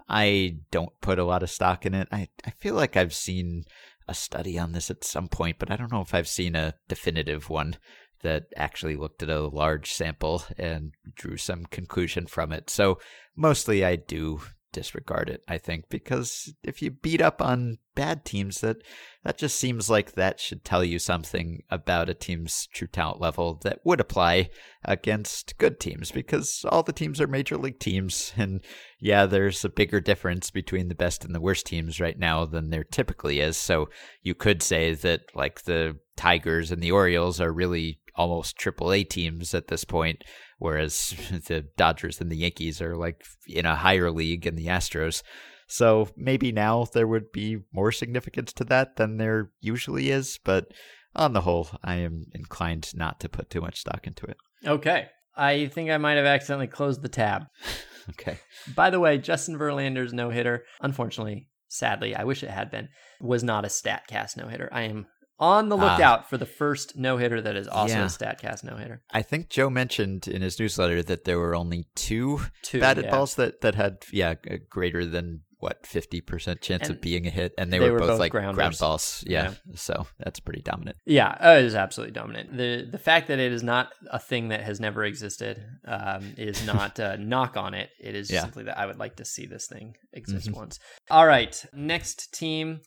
I don't put a lot of stock in it. I, I feel like I've seen a study on this at some point, but I don't know if I've seen a definitive one that actually looked at a large sample and drew some conclusion from it. So mostly I do disregard it, I think, because if you beat up on bad teams, that that just seems like that should tell you something about a team's true talent level that would apply against good teams, because all the teams are major league teams, and yeah, there's a bigger difference between the best and the worst teams right now than there typically is. So you could say that like the Tigers and the Orioles are really almost triple A teams at this point whereas <laughs> the Dodgers and the Yankees are like in a higher league and the Astros. So maybe now there would be more significance to that than there usually is, but on the whole, I am inclined not to put too much stock into it. Okay. I think I might have accidentally closed the tab. <laughs> okay. By the way, Justin Verlander's no hitter, unfortunately, sadly, I wish it had been, was not a StatCast no hitter. I am on the lookout ah. for the first no hitter that is also yeah. a Statcast no hitter. I think Joe mentioned in his newsletter that there were only two, two batted yeah. balls that that had yeah greater than what fifty percent chance and of being a hit, and they, they were, both, both like grounders. ground balls. Yeah. yeah. so that's pretty dominant. Yeah, oh, it is absolutely dominant. the The fact that it is not a thing that has never existed um, is <laughs> not a knock on it. It is yeah. simply that I would like to see this thing exist mm-hmm. once. All right, next team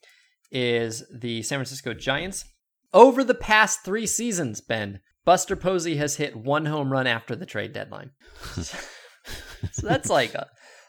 is the San Francisco Giants. Over the past three seasons, Ben Buster Posey has hit one home run after the trade deadline. <laughs> so that's like a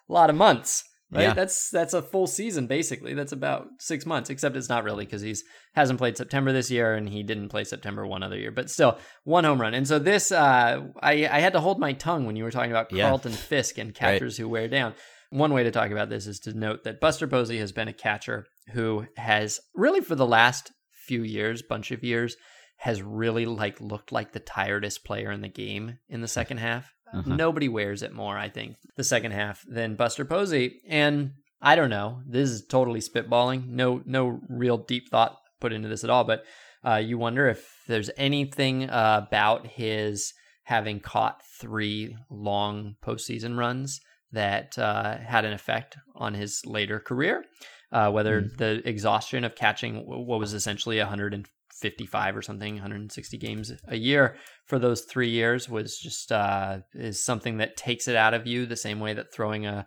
lot of months right? Yeah. That's that's a full season basically. That's about six months, except it's not really because he's hasn't played September this year and he didn't play September one other year. But still, one home run. And so this, uh, I I had to hold my tongue when you were talking about Carlton yeah. Fisk and catchers right. who wear down. One way to talk about this is to note that Buster Posey has been a catcher who has really for the last few years, bunch of years, has really like looked like the tiredest player in the game in the second half. Uh-huh. Nobody wears it more, I think, the second half than Buster Posey. And I don't know. This is totally spitballing. No, no real deep thought put into this at all. But uh, you wonder if there's anything uh, about his having caught three long postseason runs that uh, had an effect on his later career. Uh, whether mm. the exhaustion of catching what was essentially 155 or something, 160 games a year for those three years was just uh, is something that takes it out of you the same way that throwing a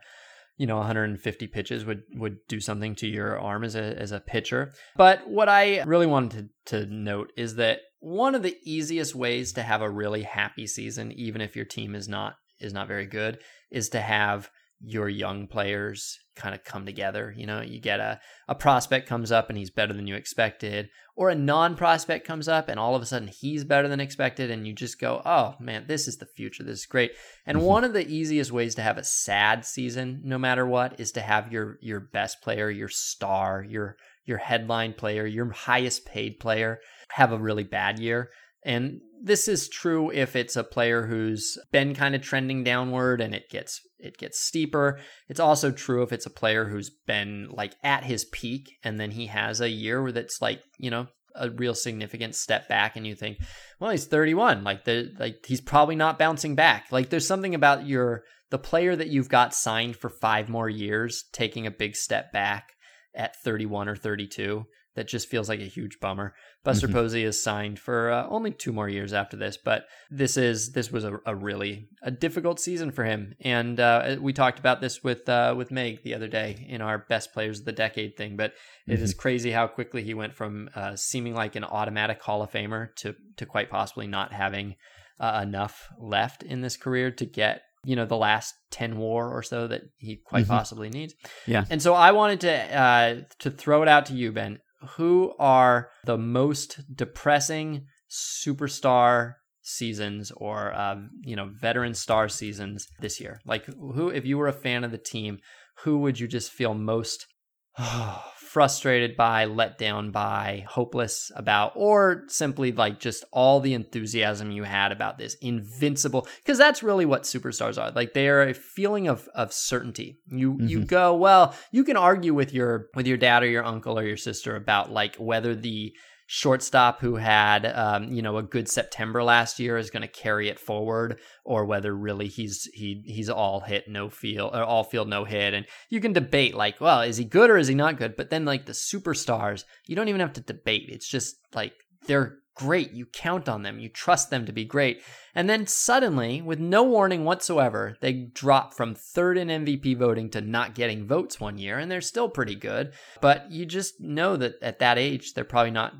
you know 150 pitches would would do something to your arm as a as a pitcher. But what I really wanted to, to note is that one of the easiest ways to have a really happy season, even if your team is not is not very good, is to have your young players kind of come together. You know, you get a, a prospect comes up and he's better than you expected, or a non prospect comes up and all of a sudden he's better than expected, and you just go, oh man, this is the future. This is great. And mm-hmm. one of the easiest ways to have a sad season, no matter what, is to have your your best player, your star, your your headline player, your highest paid player have a really bad year. And this is true if it's a player who's been kind of trending downward and it gets it gets steeper. It's also true if it's a player who's been like at his peak and then he has a year where that's like, you know, a real significant step back and you think, well, he's 31, like the like he's probably not bouncing back. Like there's something about your the player that you've got signed for 5 more years taking a big step back at 31 or 32 that just feels like a huge bummer. Buster mm-hmm. Posey is signed for uh, only two more years after this, but this is this was a, a really a difficult season for him, and uh, we talked about this with uh, with Meg the other day in our best players of the decade thing. But mm-hmm. it is mm-hmm. crazy how quickly he went from uh, seeming like an automatic Hall of Famer to to quite possibly not having uh, enough left in this career to get you know the last 10 war or so that he quite mm-hmm. possibly needs yeah and so i wanted to uh to throw it out to you ben who are the most depressing superstar seasons or uh, you know veteran star seasons this year? Like who if you were a fan of the team who would you just feel most <sighs> <sighs> frustrated by, let down by, hopeless about, or simply like just all the enthusiasm you had about this invincible because that's really what superstars are. Like they are a feeling of of certainty. You mm-hmm. you go, well, you can argue with your with your dad or your uncle or your sister about like whether the shortstop who had um, you know a good September last year is going to carry it forward, or whether really he's he he's all hit no field or all field no hit, and you can debate like, well, is he good or is he not good? But then like the superstars, you don't even have to debate. It's just like they're great. You count on them. You trust them to be great. And then suddenly, with no warning whatsoever, they drop from third in MVP voting to not getting votes one year, and they're still pretty good. But you just know that at that age, they're probably not,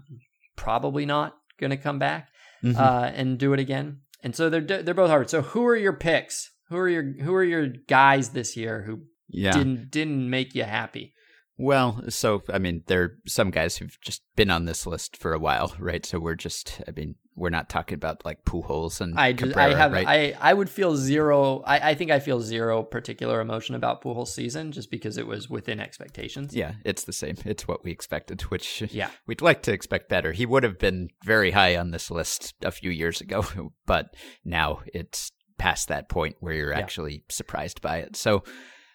probably not going to come back mm-hmm. uh, and do it again. And so they're they're both hard. So who are your picks? Who are your who are your guys this year who yeah. didn't didn't make you happy? Well, so I mean, there are some guys who've just been on this list for a while, <laughs> right? So we're just, I mean, we're not talking about like Pujols and I just, Cabrera, I have, right? I, I would feel zero. I, I think I feel zero particular emotion about Pujols' season just because it was within expectations. Yeah, it's the same. It's what we expected, <laughs> which yeah, we'd like to expect better. He would have been very high on this list a few years ago, <laughs> but now it's past that point where you're actually surprised by it. So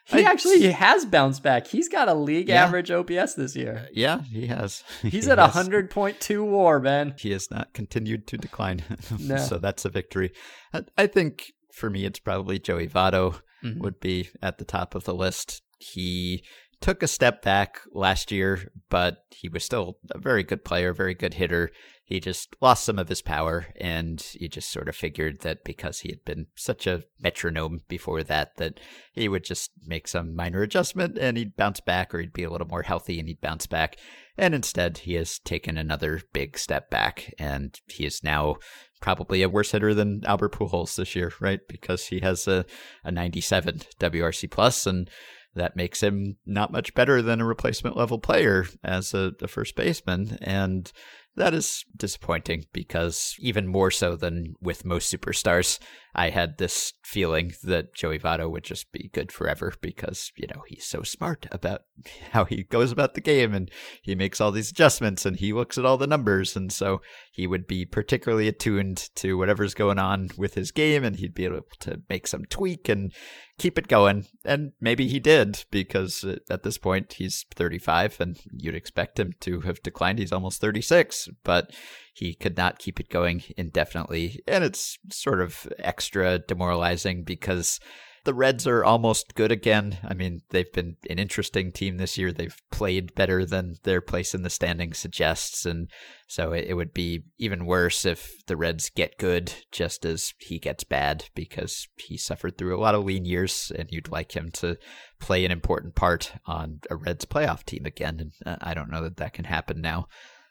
He I- actually has bounced back. He's got a league Yeah. average OPS this year. Yeah, he has. <laughs> He's He at a has. hundred point two WAR, Ben. He has not continued to decline. <laughs> No. so that's a victory. I, I think for me, it's probably Joey Votto Mhm. would be at the top of the list. He took a step back last year, but he was still a very good player, very good hitter. He just lost some of his power, and you just sort of figured that because he had been such a metronome before that, that he would just make some minor adjustment and he'd bounce back, or he'd be a little more healthy and he'd bounce back. And instead, he has taken another big step back, and he is now probably a worse hitter than Albert Pujols this year, right? Because he has a, a 97 WRC plus, and that makes him not much better than a replacement level player as a, a first baseman. And that is disappointing because even more so than with most superstars, I had this feeling that Joey Votto would just be good forever because, you know, he's so smart about <laughs> how he goes about the game and he makes all these adjustments and he looks at all the numbers. And so he would be particularly attuned to whatever's going on with his game and he'd be able to make some tweak and keep it going. And maybe he did because uh, at this point he's 35 and you'd expect him to have declined. He's almost 36, but he could not keep it going indefinitely. And it's sort of extra demoralizing because the Reds are almost good again. I mean, they've been an interesting team this year. They've played better than their place in the standing suggests. And so it, would be even worse if the Reds get good just as he gets bad because he suffered through a lot of lean years and you'd like him to play an important part on a Reds playoff team again. And uh, I don't know that that can happen now.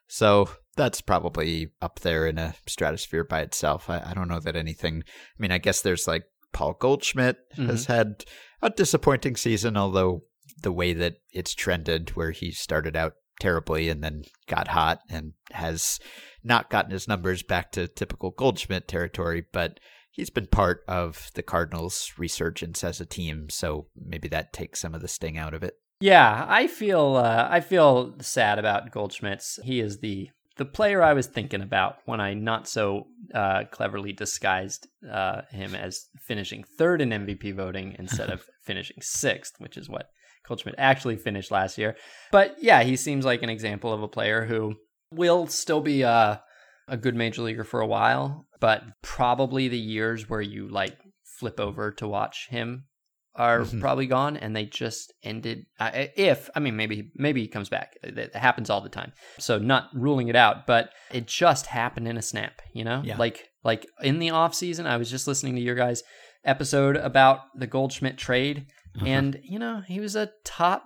So that's probably up there in a stratosphere by itself. I, I don't know that anything. I mean, I guess there's like Paul Goldschmidt has mm-hmm. had a disappointing season, although the way that it's trended, where he started out terribly and then got hot and has not gotten his numbers back to typical Goldschmidt territory, but he's been part of the Cardinals' resurgence as a team, so maybe that takes some of the sting out of it. Yeah, I feel uh, I feel sad about Goldschmidt's. He is the the player I was thinking about when I not so uh, cleverly disguised uh, him as finishing third in MVP voting instead of <laughs> finishing sixth, which is what Goldschmidt actually finished last year. But yeah, he seems like an example of a player who will still be uh, a good major leaguer for a while, but probably the years where you like flip over to watch him are Mhm. probably gone and they just ended uh, if i mean maybe maybe he comes back it happens all the time so not ruling it out but it just happened in a snap you know Yeah. like like in the off season i was just listening to your guys episode about the goldschmidt trade Uh-huh. and you know he was a top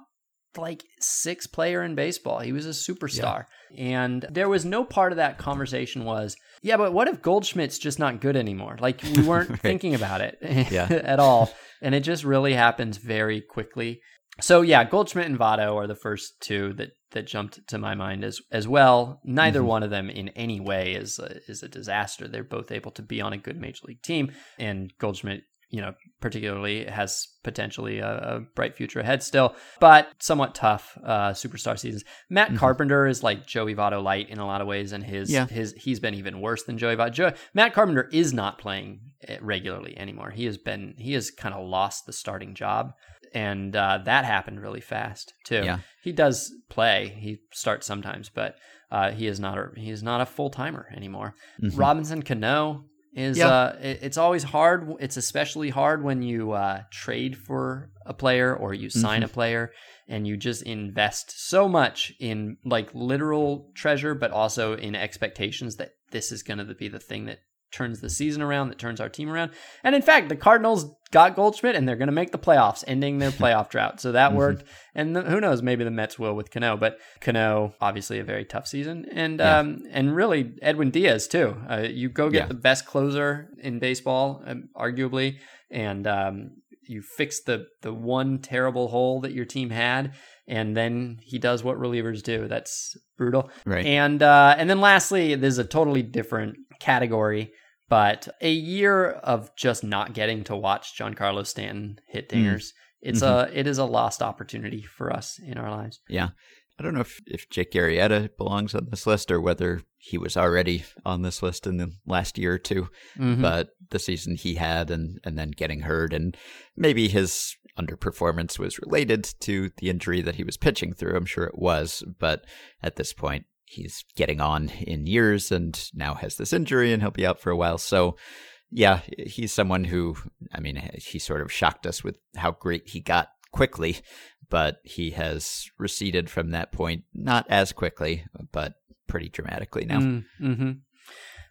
like six player in baseball. He was a superstar. And there was no part of that conversation was yeah but what if goldschmidt's just not good anymore? Like we <laughs> weren't Right. thinking about it <laughs> Yeah. <laughs> at all. And it just really happens very quickly. So yeah goldschmidt and votto are the first two that that jumped to my mind as as well. Neither Mhm. one of them in any way is a, is a disaster. They're both able to be on a good major league team. And goldschmidt you know particularly has potentially a, a bright future ahead still but somewhat tough uh superstar seasons matt Mhm. carpenter is like joey votto light in a lot of ways and his Yeah. his he's been even worse than joey votto jo- matt carpenter is not playing eh, regularly anymore he has been he has kind of lost the starting job and uh, that happened really fast too Yeah. he does play he starts sometimes but uh, he is not a he is not a full-timer anymore Mhm. Robinson Cano is Yeah. uh it- it's always hard it's especially hard when you uh trade for a player or you sign Mhm. a player and you just invest so much in like literal treasure but also in expectations that this is going to be the thing that turns the season around that turns our team around and in fact the Cardinals got Goldschmidt and they're going to make the playoffs ending their <laughs> playoff drought so that Mhm. worked and th- who knows maybe the Mets will with Cano but Cano obviously a very tough season and Yeah. um and really Edwin Diaz too uh, you go get Yeah. the best closer in baseball um, arguably and um you fix the the one terrible hole that your team had and then he does what relievers do that's brutal Right. and uh, and then lastly, there's a totally different category, but a year of just not getting to watch Giancarlo Stanton hit Mm. dingers. It's a it is a lost opportunity for us in our lives. Yeah. I don't know if, if Jake Arrieta belongs on this list or whether he was already on this list in the last year or 2 Mhm. but the season he had and, and then getting hurt and maybe his underperformance was related to the injury that he was pitching through. I'm sure it was, but at this point, he's getting on in years and now has this injury and he'll be out for a while. So, yeah, he's someone who, I mean, he sort of shocked us with how great he got quickly, but he has receded from that point, not as quickly, but pretty dramatically now. Mm, mm-hmm.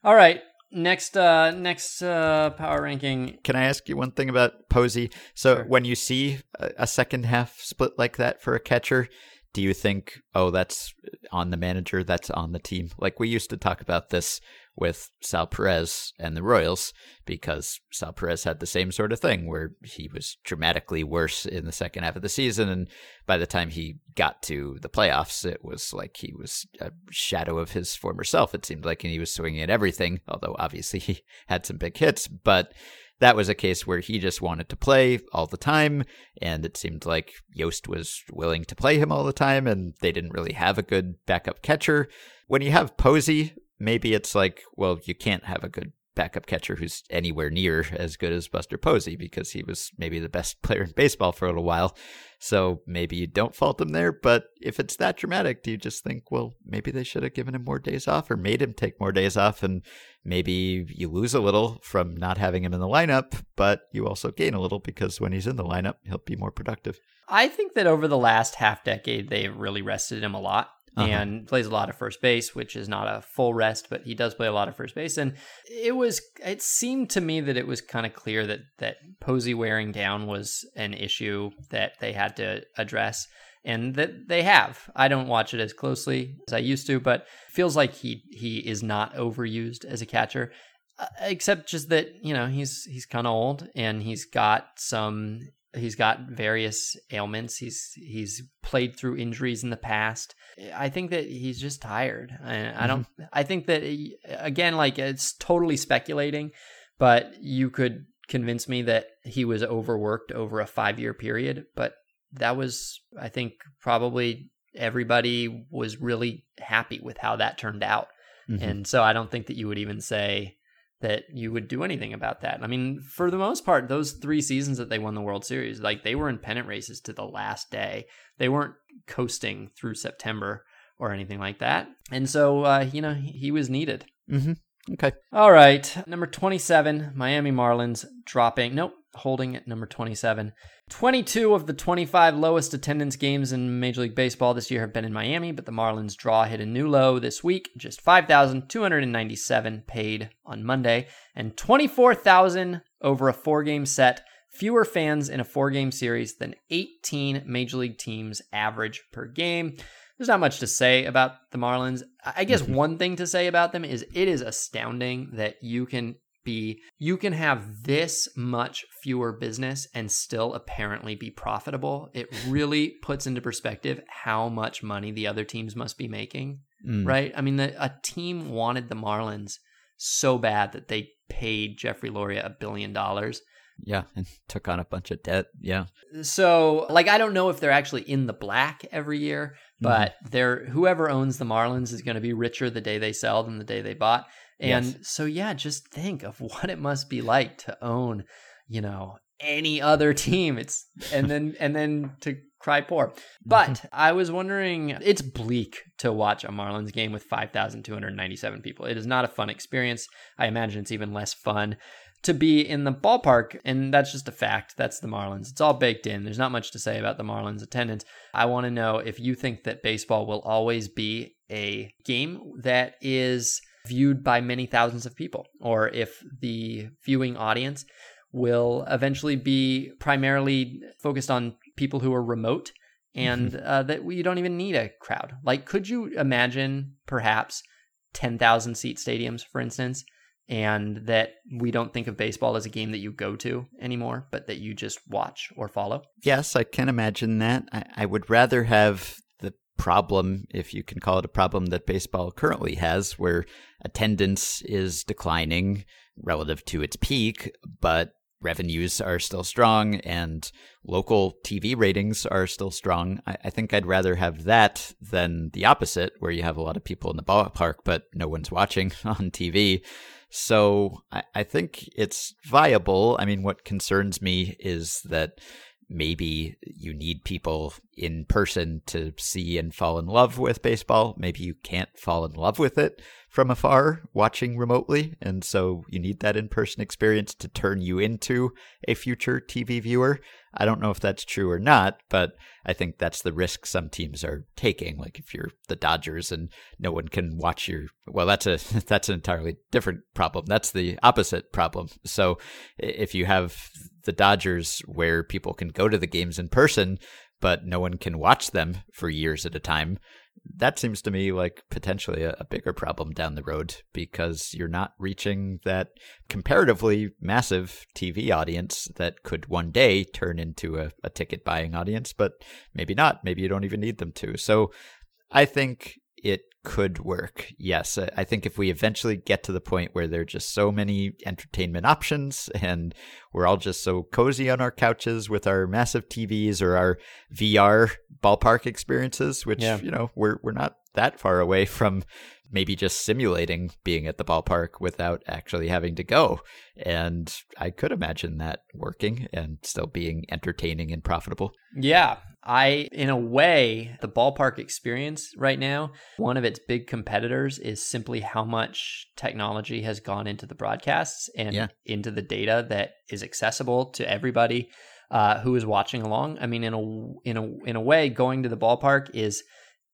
All right. Next, uh, next uh, power ranking. Can I ask you one thing about Posey? So Sure. when you see a, a second half split like that for a catcher, do you think, oh, that's on the manager, that's on the team? Like we used to talk about this with Sal Perez and the Royals because Sal Perez had the same sort of thing where he was dramatically worse in the second half of the season. And by the time he got to the playoffs, it was like he was a shadow of his former self. It seemed like and he was swinging at everything, although obviously <laughs> he had some big hits. But that was a case where he just wanted to play all the time, and it seemed like Yost was willing to play him all the time, and they didn't really have a good backup catcher. When you have Posey, maybe it's like, well, you can't have a good backup catcher who's anywhere near as good as Buster Posey because he was maybe the best <laughs> player in baseball for a little while. So maybe you don't fault him there. But if it's that dramatic, do you just think, well, maybe they should have given him more days off or made him take more days off? And maybe you lose a little from not having him in the lineup, but you also gain a little because when he's in the lineup, he'll be more productive. I think that over the last half decade, they've really rested him a lot. Uh-huh. And plays a lot of first base, which is not a full rest, but he does play a lot of first base. And it was, it seemed to me that it was kind of clear that that Posey wearing down was an issue that they had to address, and that they have. I don't watch it as closely as I used to, but feels like he he is not overused as a catcher uh, except just that you know he's he's kind of old and he's got some he's got various ailments he's he's played through injuries in the past i think that he's just tired i, I don't i think that again like it's totally speculating but you could convince me that he was overworked over a 5 year period but that was i think probably everybody was really happy with how that turned out Mhm. and so I don't think that you would even say that you would do anything about that. I mean, for the most part, those three seasons that they won the World Series, like they were in pennant races to the last day. They weren't coasting through September or anything like that. And so, uh, you know, he, he was needed. Mm-hmm. Okay. All right. Number 27, Miami Marlins dropping. Nope. Holding at number 27. 22 of the 25 lowest attendance games in Major League Baseball this year have been in Miami, but the Marlins draw hit a new low this week. Just 5,297 paid on Monday and 24,000 over a four game set. Fewer fans in a four game series than 18 Major League teams average per game. There's not much to say about the Marlins. I guess Mhm. one thing to say about them is it is astounding that you can be you can have this much fewer business and still apparently be profitable. It really puts into perspective how much money the other teams must be making, Mm. right? I mean, the, a team wanted the Marlins so bad that they paid Jeffrey Loria a billion dollars. Yeah. And <laughs> took on a bunch of debt. Yeah. So, like, I don't know if they're actually in the black every year, mm-hmm. but they're whoever owns the Marlins is going to be richer the day they sell than the day they bought. And Yes. so, yeah, just think of <laughs> what it must be like to own, you know, any other team. It's and then <laughs> and then to cry poor. Mm-hmm. But I was wondering, it's bleak to watch a Marlins game with five thousand two hundred ninety-seven people. It is not a fun experience. I imagine it's even less fun to be in the ballpark, and that's just a fact. That's the Marlins. It's all baked in. There's not much to say about the Marlins' attendance. I want to know if you think that baseball will always be a game that is viewed by many thousands of people, or if the viewing audience will eventually be primarily focused on people who are remote and uh, that we don't even need a crowd. Like, could you imagine perhaps 10,000 seat stadiums, for instance, and that we don't think of baseball as a game that you go to anymore, but that you just watch or follow? Yes, I can imagine that. I, I would rather have the problem, if you can call it a problem, that baseball currently has, where attendance is declining relative to its peak, but revenues are still strong and local TV ratings are still strong. I, I think I'd rather have that than the opposite, where you have a lot of people in the ballpark, but no one's watching <laughs> on TV. So I, I think it's viable. I mean, what concerns me is that maybe you need people in person to see and fall in love with baseball. Maybe you can't fall in love with it from afar watching remotely. And so you need that in person experience to turn you into a future TV viewer. I don't know if that's true or not, but I think that's the risk some teams are taking. Like if you're the Dodgers and no one can watch your well, that's a <laughs> that's an entirely different problem. That's the opposite problem. So if you have the Dodgers where people can go to the games in person, but no one can watch them for years at a time, that seems to me like potentially a, a, bigger problem down the road because you're not reaching that comparatively massive TV audience that could one day turn into a, a ticket buying audience, but maybe not. Maybe you don't even need them to. So I think it could work. Yes, I think if we eventually get to the point where there are just so many entertainment options and we're all just so cozy on our couches with our massive TVs or our VR ballpark experiences, which yeah. you know we're we're not that far away from maybe just simulating being at the ballpark without actually having to go. And I could imagine that working and still being entertaining and profitable. Yeah. I, in a way, the ballpark experience right now, one of its big competitors is simply how much technology has gone into the broadcasts and yeah. into the data that is accessible to everybody uh, who is watching along. I mean, in a in a in a way, going to the ballpark is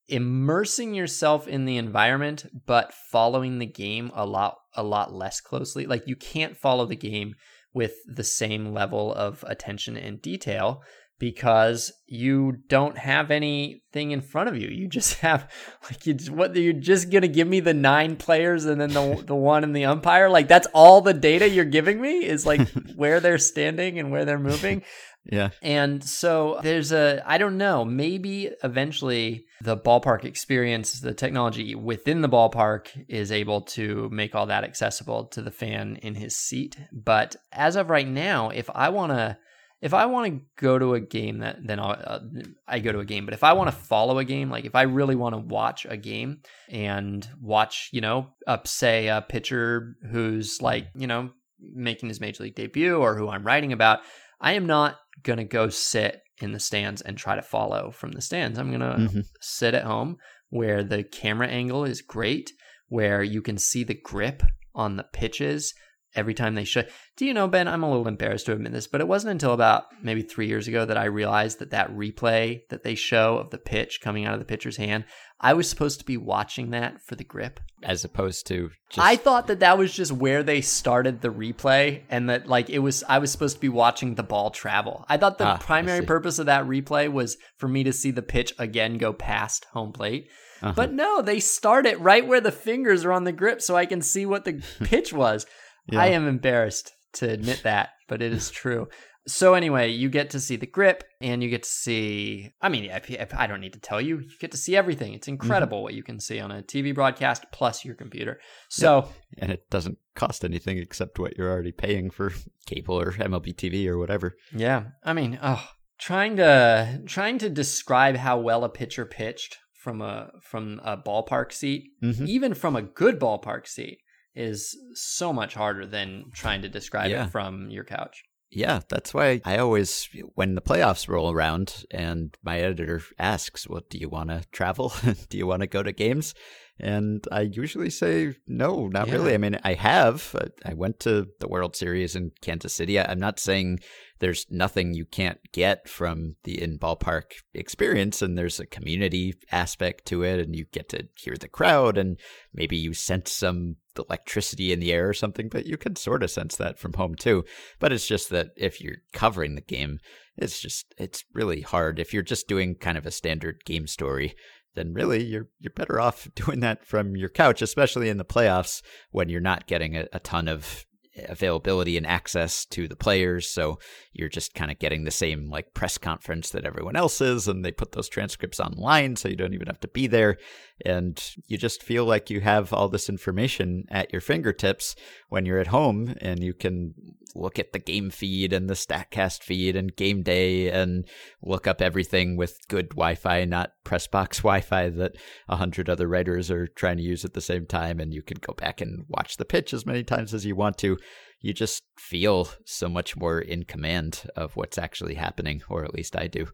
immersing yourself in the environment but following the game a lot a lot less closely like you can't follow the game with the same level of attention and detail because you don't have anything in front of you. You just <laughs> have like you what you're just gonna give me the nine players and then the <laughs> the one in the umpire. Like that's all the data you're giving me is like <laughs> where they're standing and where they're moving. Yeah. And so there's a, I don't know, maybe eventually the ballpark experience, the technology within the ballpark is able to make all that accessible to the fan in his seat. But as of right now, if I want to, if I want to go to a game, that then I'll, uh, I go to a game. But if I want to follow a game, like if I really want to watch a game and watch, you know, up say a pitcher who's like, you know, making his major league debut or who I'm writing about, I am not going to go sit in the stands and try to follow from the stands. I'm going to mm-hmm. sit at home where the camera angle is great, where you can see the grip on the pitches every time they show. Do you know, Ben? I'm a little embarrassed to admit this, but it wasn't until about maybe three years ago that I realized that that replay that they show of the pitch coming out of the pitcher's hand, I was supposed to be watching that for the grip. As opposed to just... I thought that that was just where they started the replay and that like it was I was supposed to be watching the ball travel. I thought the ah, primary purpose of that replay was for me to see the pitch again go past home plate. Uh-huh. But no, they start it right where the fingers are on the grip so I can see what the <laughs> pitch was. Yeah. I am embarrassed to admit that, but it is true. So anyway, you get to see the grip, and you get to see. I mean, I don't need to tell you. You get to see everything. It's incredible mm-hmm. what you can see on a TV broadcast plus your computer. So, yeah. and it doesn't cost anything except what you're already paying for cable or MLB TV or whatever. Yeah, I mean, oh, trying to trying to describe how well a pitcher pitched from a from a ballpark seat, mm-hmm. even from a good ballpark seat, is so much harder than trying to describe yeah. it from your couch. Yeah, that's why I always, when the playoffs roll around and my editor asks, Well, do you want to travel? <laughs> do you want to go to games? And I usually say, No, not yeah. really. I mean, I have. I went to the World Series in Kansas City. I'm not saying there's nothing you can't get from the in ballpark experience and there's a community aspect to it and you get to hear the crowd and maybe you sense some electricity in the air or something but you can sort of sense that from home too but it's just that if you're covering the game it's just it's really hard if you're just doing kind of a standard game story then really you're you're better off <laughs> doing that from your couch especially in the playoffs when you're not getting a, a ton of availability and access to the players. So you're just kind of getting the same like press conference that everyone else is, and they put those transcripts online so you don't even have to be there. And you just feel like you have all this information at your fingertips when you're at home and you can look at the game feed and the StatCast feed and game day and look up everything with good Wi-Fi, not Pressbox <laughs> Wi-Fi that a hundred other writers are trying to use at the same time. And you can go back and watch the pitch as many times as you want to you just feel so much more in command of what's actually happening, or at least I do.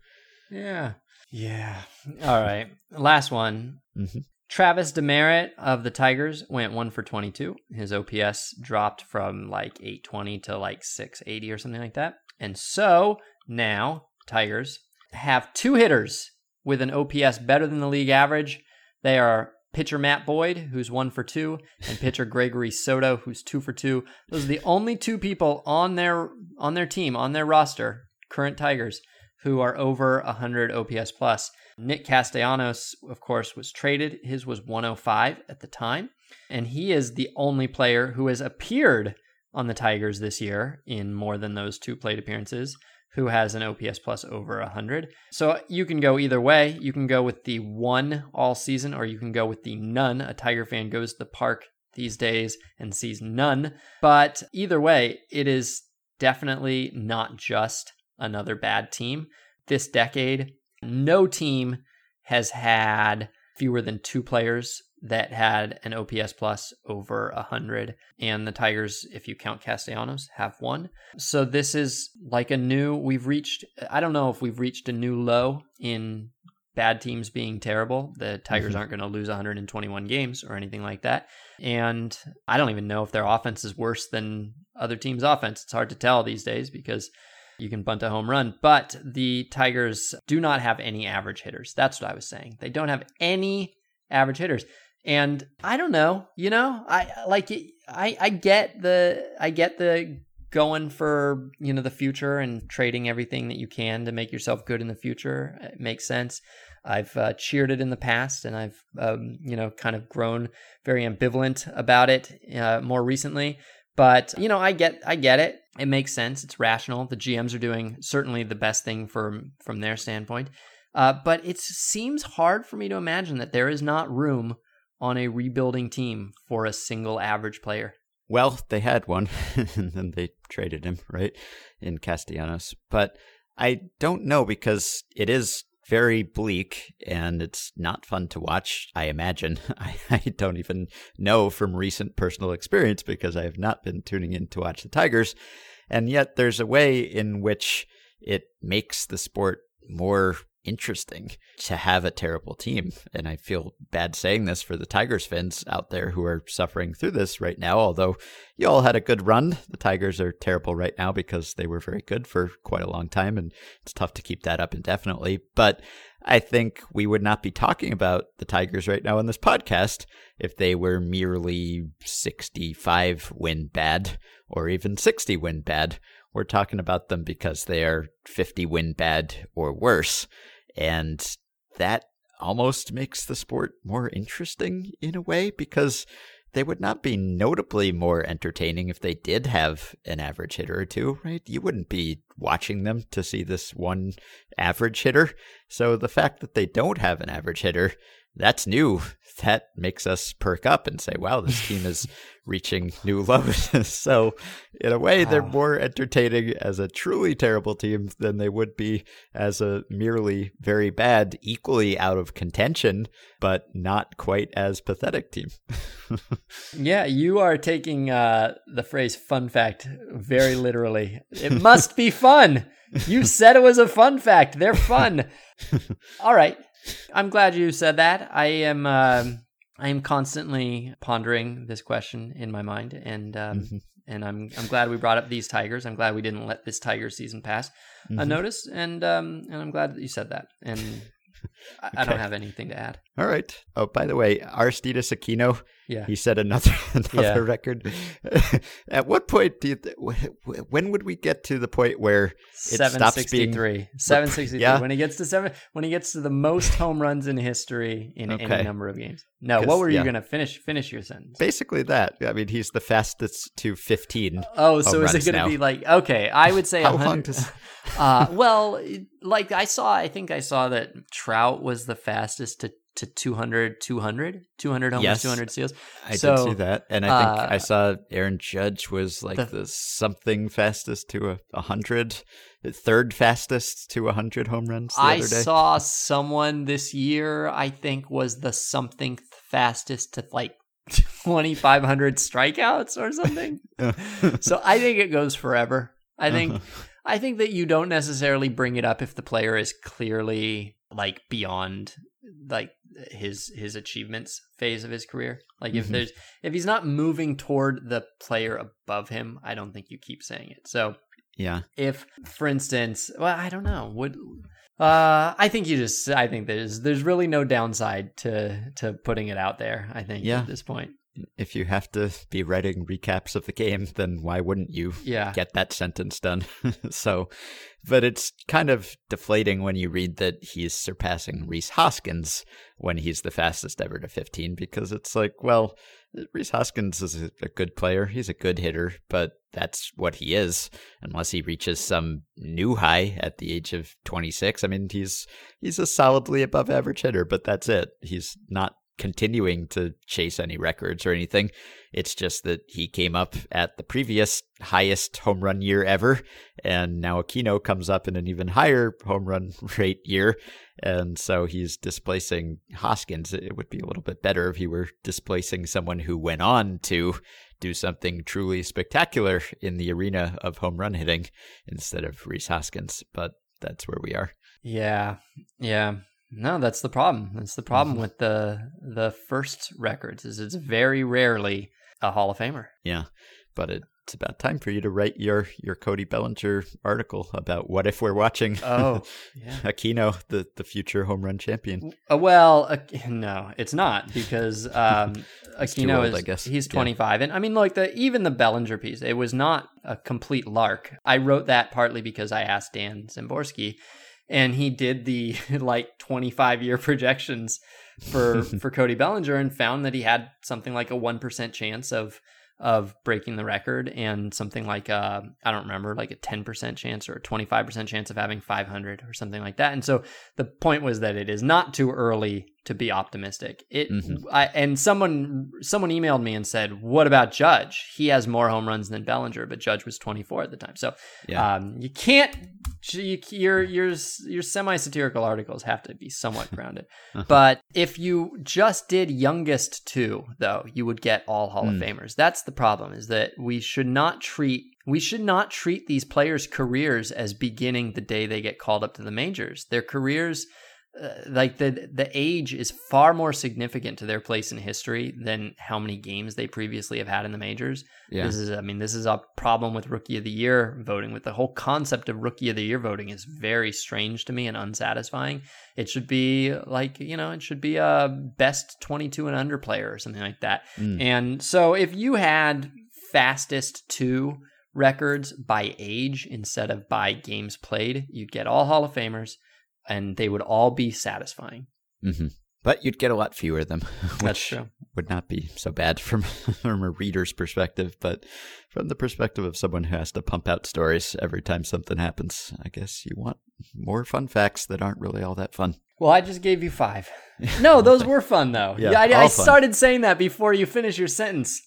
Yeah. Yeah. All right. Last one. Mm-hmm. Travis Demeritte of the Tigers went one for 22. His OPS dropped from like 820 to like 680 or something like that. And so now Tigers have two hitters with an OPS better than the league average. They are pitcher Matt Boyd, who's one for two, and pitcher Gregory Soto, who's two for two. Those are the only two people on their on their team, on their roster, current Tigers, who are over 100 OPS plus. Nick Castellanos, of course, was traded. His was 105 at the time, and he is the only player who has appeared on the Tigers this year in more than those two plate appearances who has an OPS plus over 100. So you can go either way. You can go with the one all season, or you can go with the none. A Tiger fan goes to the park these days and sees none. But either way, it is definitely not just another bad team. This decade, no team has had fewer than two players that had an OPS plus over 100. And the Tigers, if you count Castellanos, have one. So this is like a new, we've reached, I don't know if we've reached a new low in bad teams being terrible. The Tigers mm-hmm. aren't going to lose 121 games or anything like that. And I don't even know if their offense is worse than other teams' offense. It's hard to tell these days because you can bunt a home run. But the Tigers do not have any average hitters. That's what I was saying. They don't have any average hitters. And I don't know, you know, I like I I get the I get the going for, you know, the future and trading everything that you can to make yourself good in the future. It makes sense. I've uh, cheered it in the past and I've um, you know, kind of grown very ambivalent about it uh, more recently. But you know, I get I get it. It makes sense. It's rational. The GMs are doing certainly the best thing from from their standpoint. Uh, but it seems hard for me to imagine that there is not room on a rebuilding team for a single average player? Well, they had one, <laughs> and then they traded him, right, in Castellanos. But I don't know because it is very bleak and it's not fun to watch, I imagine. <laughs> I, I, don't even know from recent personal experience because I have not been tuning in to watch the Tigers. And yet there's a way in which it makes the sport more interesting to have a terrible team. And I feel bad saying this for the Tigers fans out there who are suffering through this right now. Although you all had a good run, the Tigers are terrible right now because they were very good for quite a long time. And it's tough to keep that up indefinitely. But I think we would not be talking about the Tigers right now on this podcast if they were merely 65 win bad or even 60 win bad. We're talking about them because they are 50 win bad or worse. And that almost makes the sport more interesting in a way because they would not be notably more entertaining if they did have an average hitter or two, right? You wouldn't be watching them to see this one average hitter. So the fact that they don't have an average hitter that's new. That makes us perk up and say, wow, this team is <laughs> reaching new lows. <laughs> so, in a way, they're more entertaining as a truly terrible team than they would be as a merely very bad, equally out of contention, but not quite as pathetic team. <laughs> yeah, you are taking uh, the phrase fun fact very literally. It must be fun. You said it was a fun fact. They're fun. All right. I'm glad you said that. I am uh, I am constantly pondering this question in my mind, and um, mm-hmm. and I'm I'm glad we brought up these tigers. I'm glad we didn't let this tiger season pass mm-hmm. unnoticed, and um, and I'm glad that you said that. And <laughs> I, okay. I don't have anything to add. All right. Oh, by the way, Aristides Aquino yeah. He set another <laughs> another yeah. record. <laughs> At what point do you th- when would we get to the point where it stops being 763 yeah. when he gets to 7 when he gets to the most home runs in history in okay. any number of games. No, what were you yeah. going to finish finish your sentence? Basically that. I mean, he's the fastest to 15. Oh, so is it going to be like okay, I would say <laughs> How long does uh well, like I saw I think I saw that Trout was the fastest to to 200, 200, 200 homers, yes, 200 steals. I so, did see that. And I think uh, I saw Aaron Judge was like the, the something fastest to a 100, third fastest to a 100 home runs. I saw someone this year, I think, was the something fastest to like <laughs> 2,500 strikeouts or something. <laughs> so I think it goes forever. I think I think that you don't necessarily bring it up if the player is clearly like beyond like his his achievements phase of his career. Like if Mhm. there's if he's not moving toward the player above him, I don't think you keep saying it. So Yeah. if for instance well i don't know would uh i think you just i think there's there's really no downside to to putting it out there i think Yeah. at this point If you have to be writing recaps of the game, then why wouldn't you yeah get that sentence done? <laughs> so, but it's kind of deflating when you read that he's surpassing Rhys Hoskins when he's the fastest ever to 15 because it's like, well, Rhys Hoskins is a, a good player. He's a good hitter, but that's what he is unless he reaches some new high at the age of 26. I mean, he's he's a solidly above average hitter, but that's it. He's not continuing to chase any records or anything. It's just that he came up at the previous highest home run year ever, and now Aquino comes up in an even higher home run <laughs> rate year, and so he's displacing Hoskins. It would be a little bit better if he were displacing someone who went on to do something truly spectacular in the arena of home run hitting instead of Rhys Hoskins, but that's where we are. yeah yeah no that's the problem that's the problem Mhm. with the the first records is it's very rarely a hall of famer Yeah, but it's about time for you to write your your Cody Bellinger article about what if we're watching oh <laughs> yeah Aquino, the the future home run champion. Uh, well, uh, <laughs> no, it's not because <laughs> um, Aquino old, is I guess. he's Yeah. 25, and I mean, like the even the Bellinger piece, it was not a complete lark. I wrote that partly because I asked Dan Szymborski, and he did the <laughs> like 25 year projections for <laughs> for Cody Bellinger and found that he had something like a one percent chance of of breaking the record and something like uh I don't remember like a 10% chance or a 25% chance of having 500 or something like that. And so the point was that it is not too early to be optimistic. It Mhm. I, and someone someone emailed me and said, "What about Judge? He has more home runs than Bellinger, but Judge was 24 at the time." So Yeah. um, you can't. You, your your your semi satirical articles have to be somewhat <laughs> grounded. Uh-huh. But if you just did youngest two, though, you would get all Hall Mm. of Famers. That's the problem. Is that we should not treat we should not treat these players' careers as beginning the day they get called up to the majors. Their careers uh, like the the age is far more significant to their place in history than how many games they previously have had in the majors. yeah. This is I mean this is a problem with rookie of the year voting with the whole concept of rookie of the year voting is very strange to me and unsatisfying. It should be like, you know, it should be a best 22 and under player or something like that. Mm. And so if you had fastest 2 records by age instead of by games played, you'd get all Hall of Famers and they would all be satisfying. hmm But you'd get a lot fewer of them, <laughs> That's which true. would not be so bad from <laughs> from a reader's perspective. But from the perspective of someone who has to pump out stories every time something happens, I guess you want more fun facts that aren't really all that fun. Well, I just gave you five. No, <laughs> those were fun though. Yeah, I, I fun. started saying that before you finish your sentence.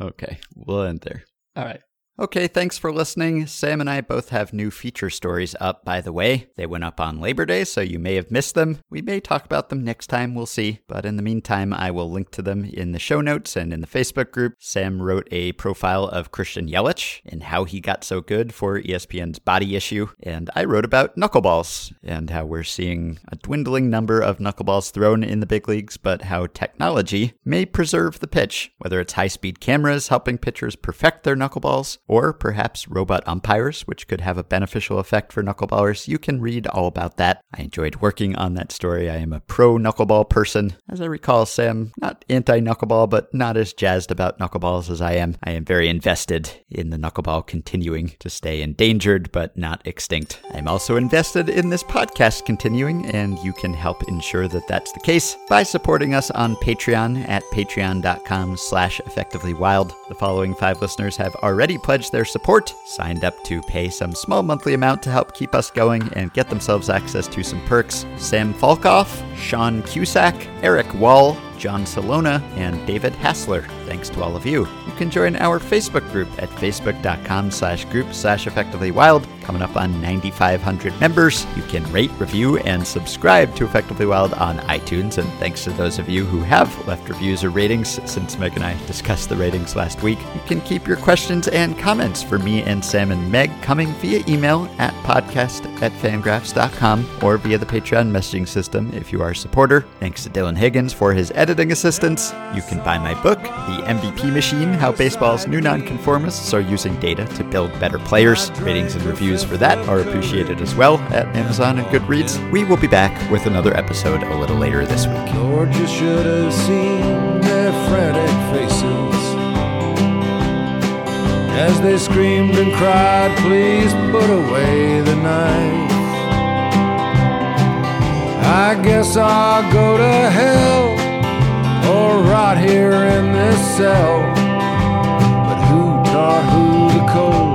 okay, we'll end there. All right. Okay, thanks for listening. Sam and I both have new feature stories up, by the way. They went up on Labor Day, so you may have missed them. We may talk about them next time, we'll see. But in the meantime, I will link to them in the show notes and in the Facebook group. Sam wrote a profile of Christian Yelich and how he got so good for ESPN's body issue. And I wrote about knuckleballs and how we're seeing a dwindling number of knuckleballs thrown in the big leagues, but how technology may preserve the pitch, whether it's high speed cameras helping pitchers perfect their knuckleballs, or perhaps robot umpires, which could have a beneficial effect for knuckleballers. You can read all about that. I enjoyed working on that story. I am a pro knuckleball person. As I recall, Sam, not anti knuckleball, but not as jazzed about knuckleballs as I am. I am very invested in the knuckleball continuing to stay endangered, but not extinct. I'm also invested in this podcast continuing, and you can help ensure that that's the case by supporting us on Patreon at patreon.com slash effectivelywild. The following five listeners have already pledged their support, signed up to pay some small monthly amount to help keep us going and get themselves access to some perks. Sam Falkoff, Sean Cusack, Eric Wall, John Salona, and David Hassler. Thanks to all of you. You can join our Facebook group at facebook.com slash group slash effectively wild. Coming up on 9,500 members. You can rate, review, and subscribe to Effectively Wild on iTunes. And thanks to those of you who have left reviews or ratings since Meg and I discussed the ratings last week. You can keep your questions and comments for me and Sam and Meg coming via email at podcast at fangraphs.com or via the Patreon messaging system if you are a supporter. Thanks to Dylan Higgins for his editing assistance. You can buy my book, The MVP Machine How Baseball's New Nonconformists Are Using Data to Build Better Players. Ratings and reviews for that are appreciated as well at Amazon and Goodreads. We will be back with another episode a little later this week. Lord, you should have seen their frantic faces as they screamed and cried, Please put away the knife. I guess I'll go to hell or rot here in this cell. But who taught who the code?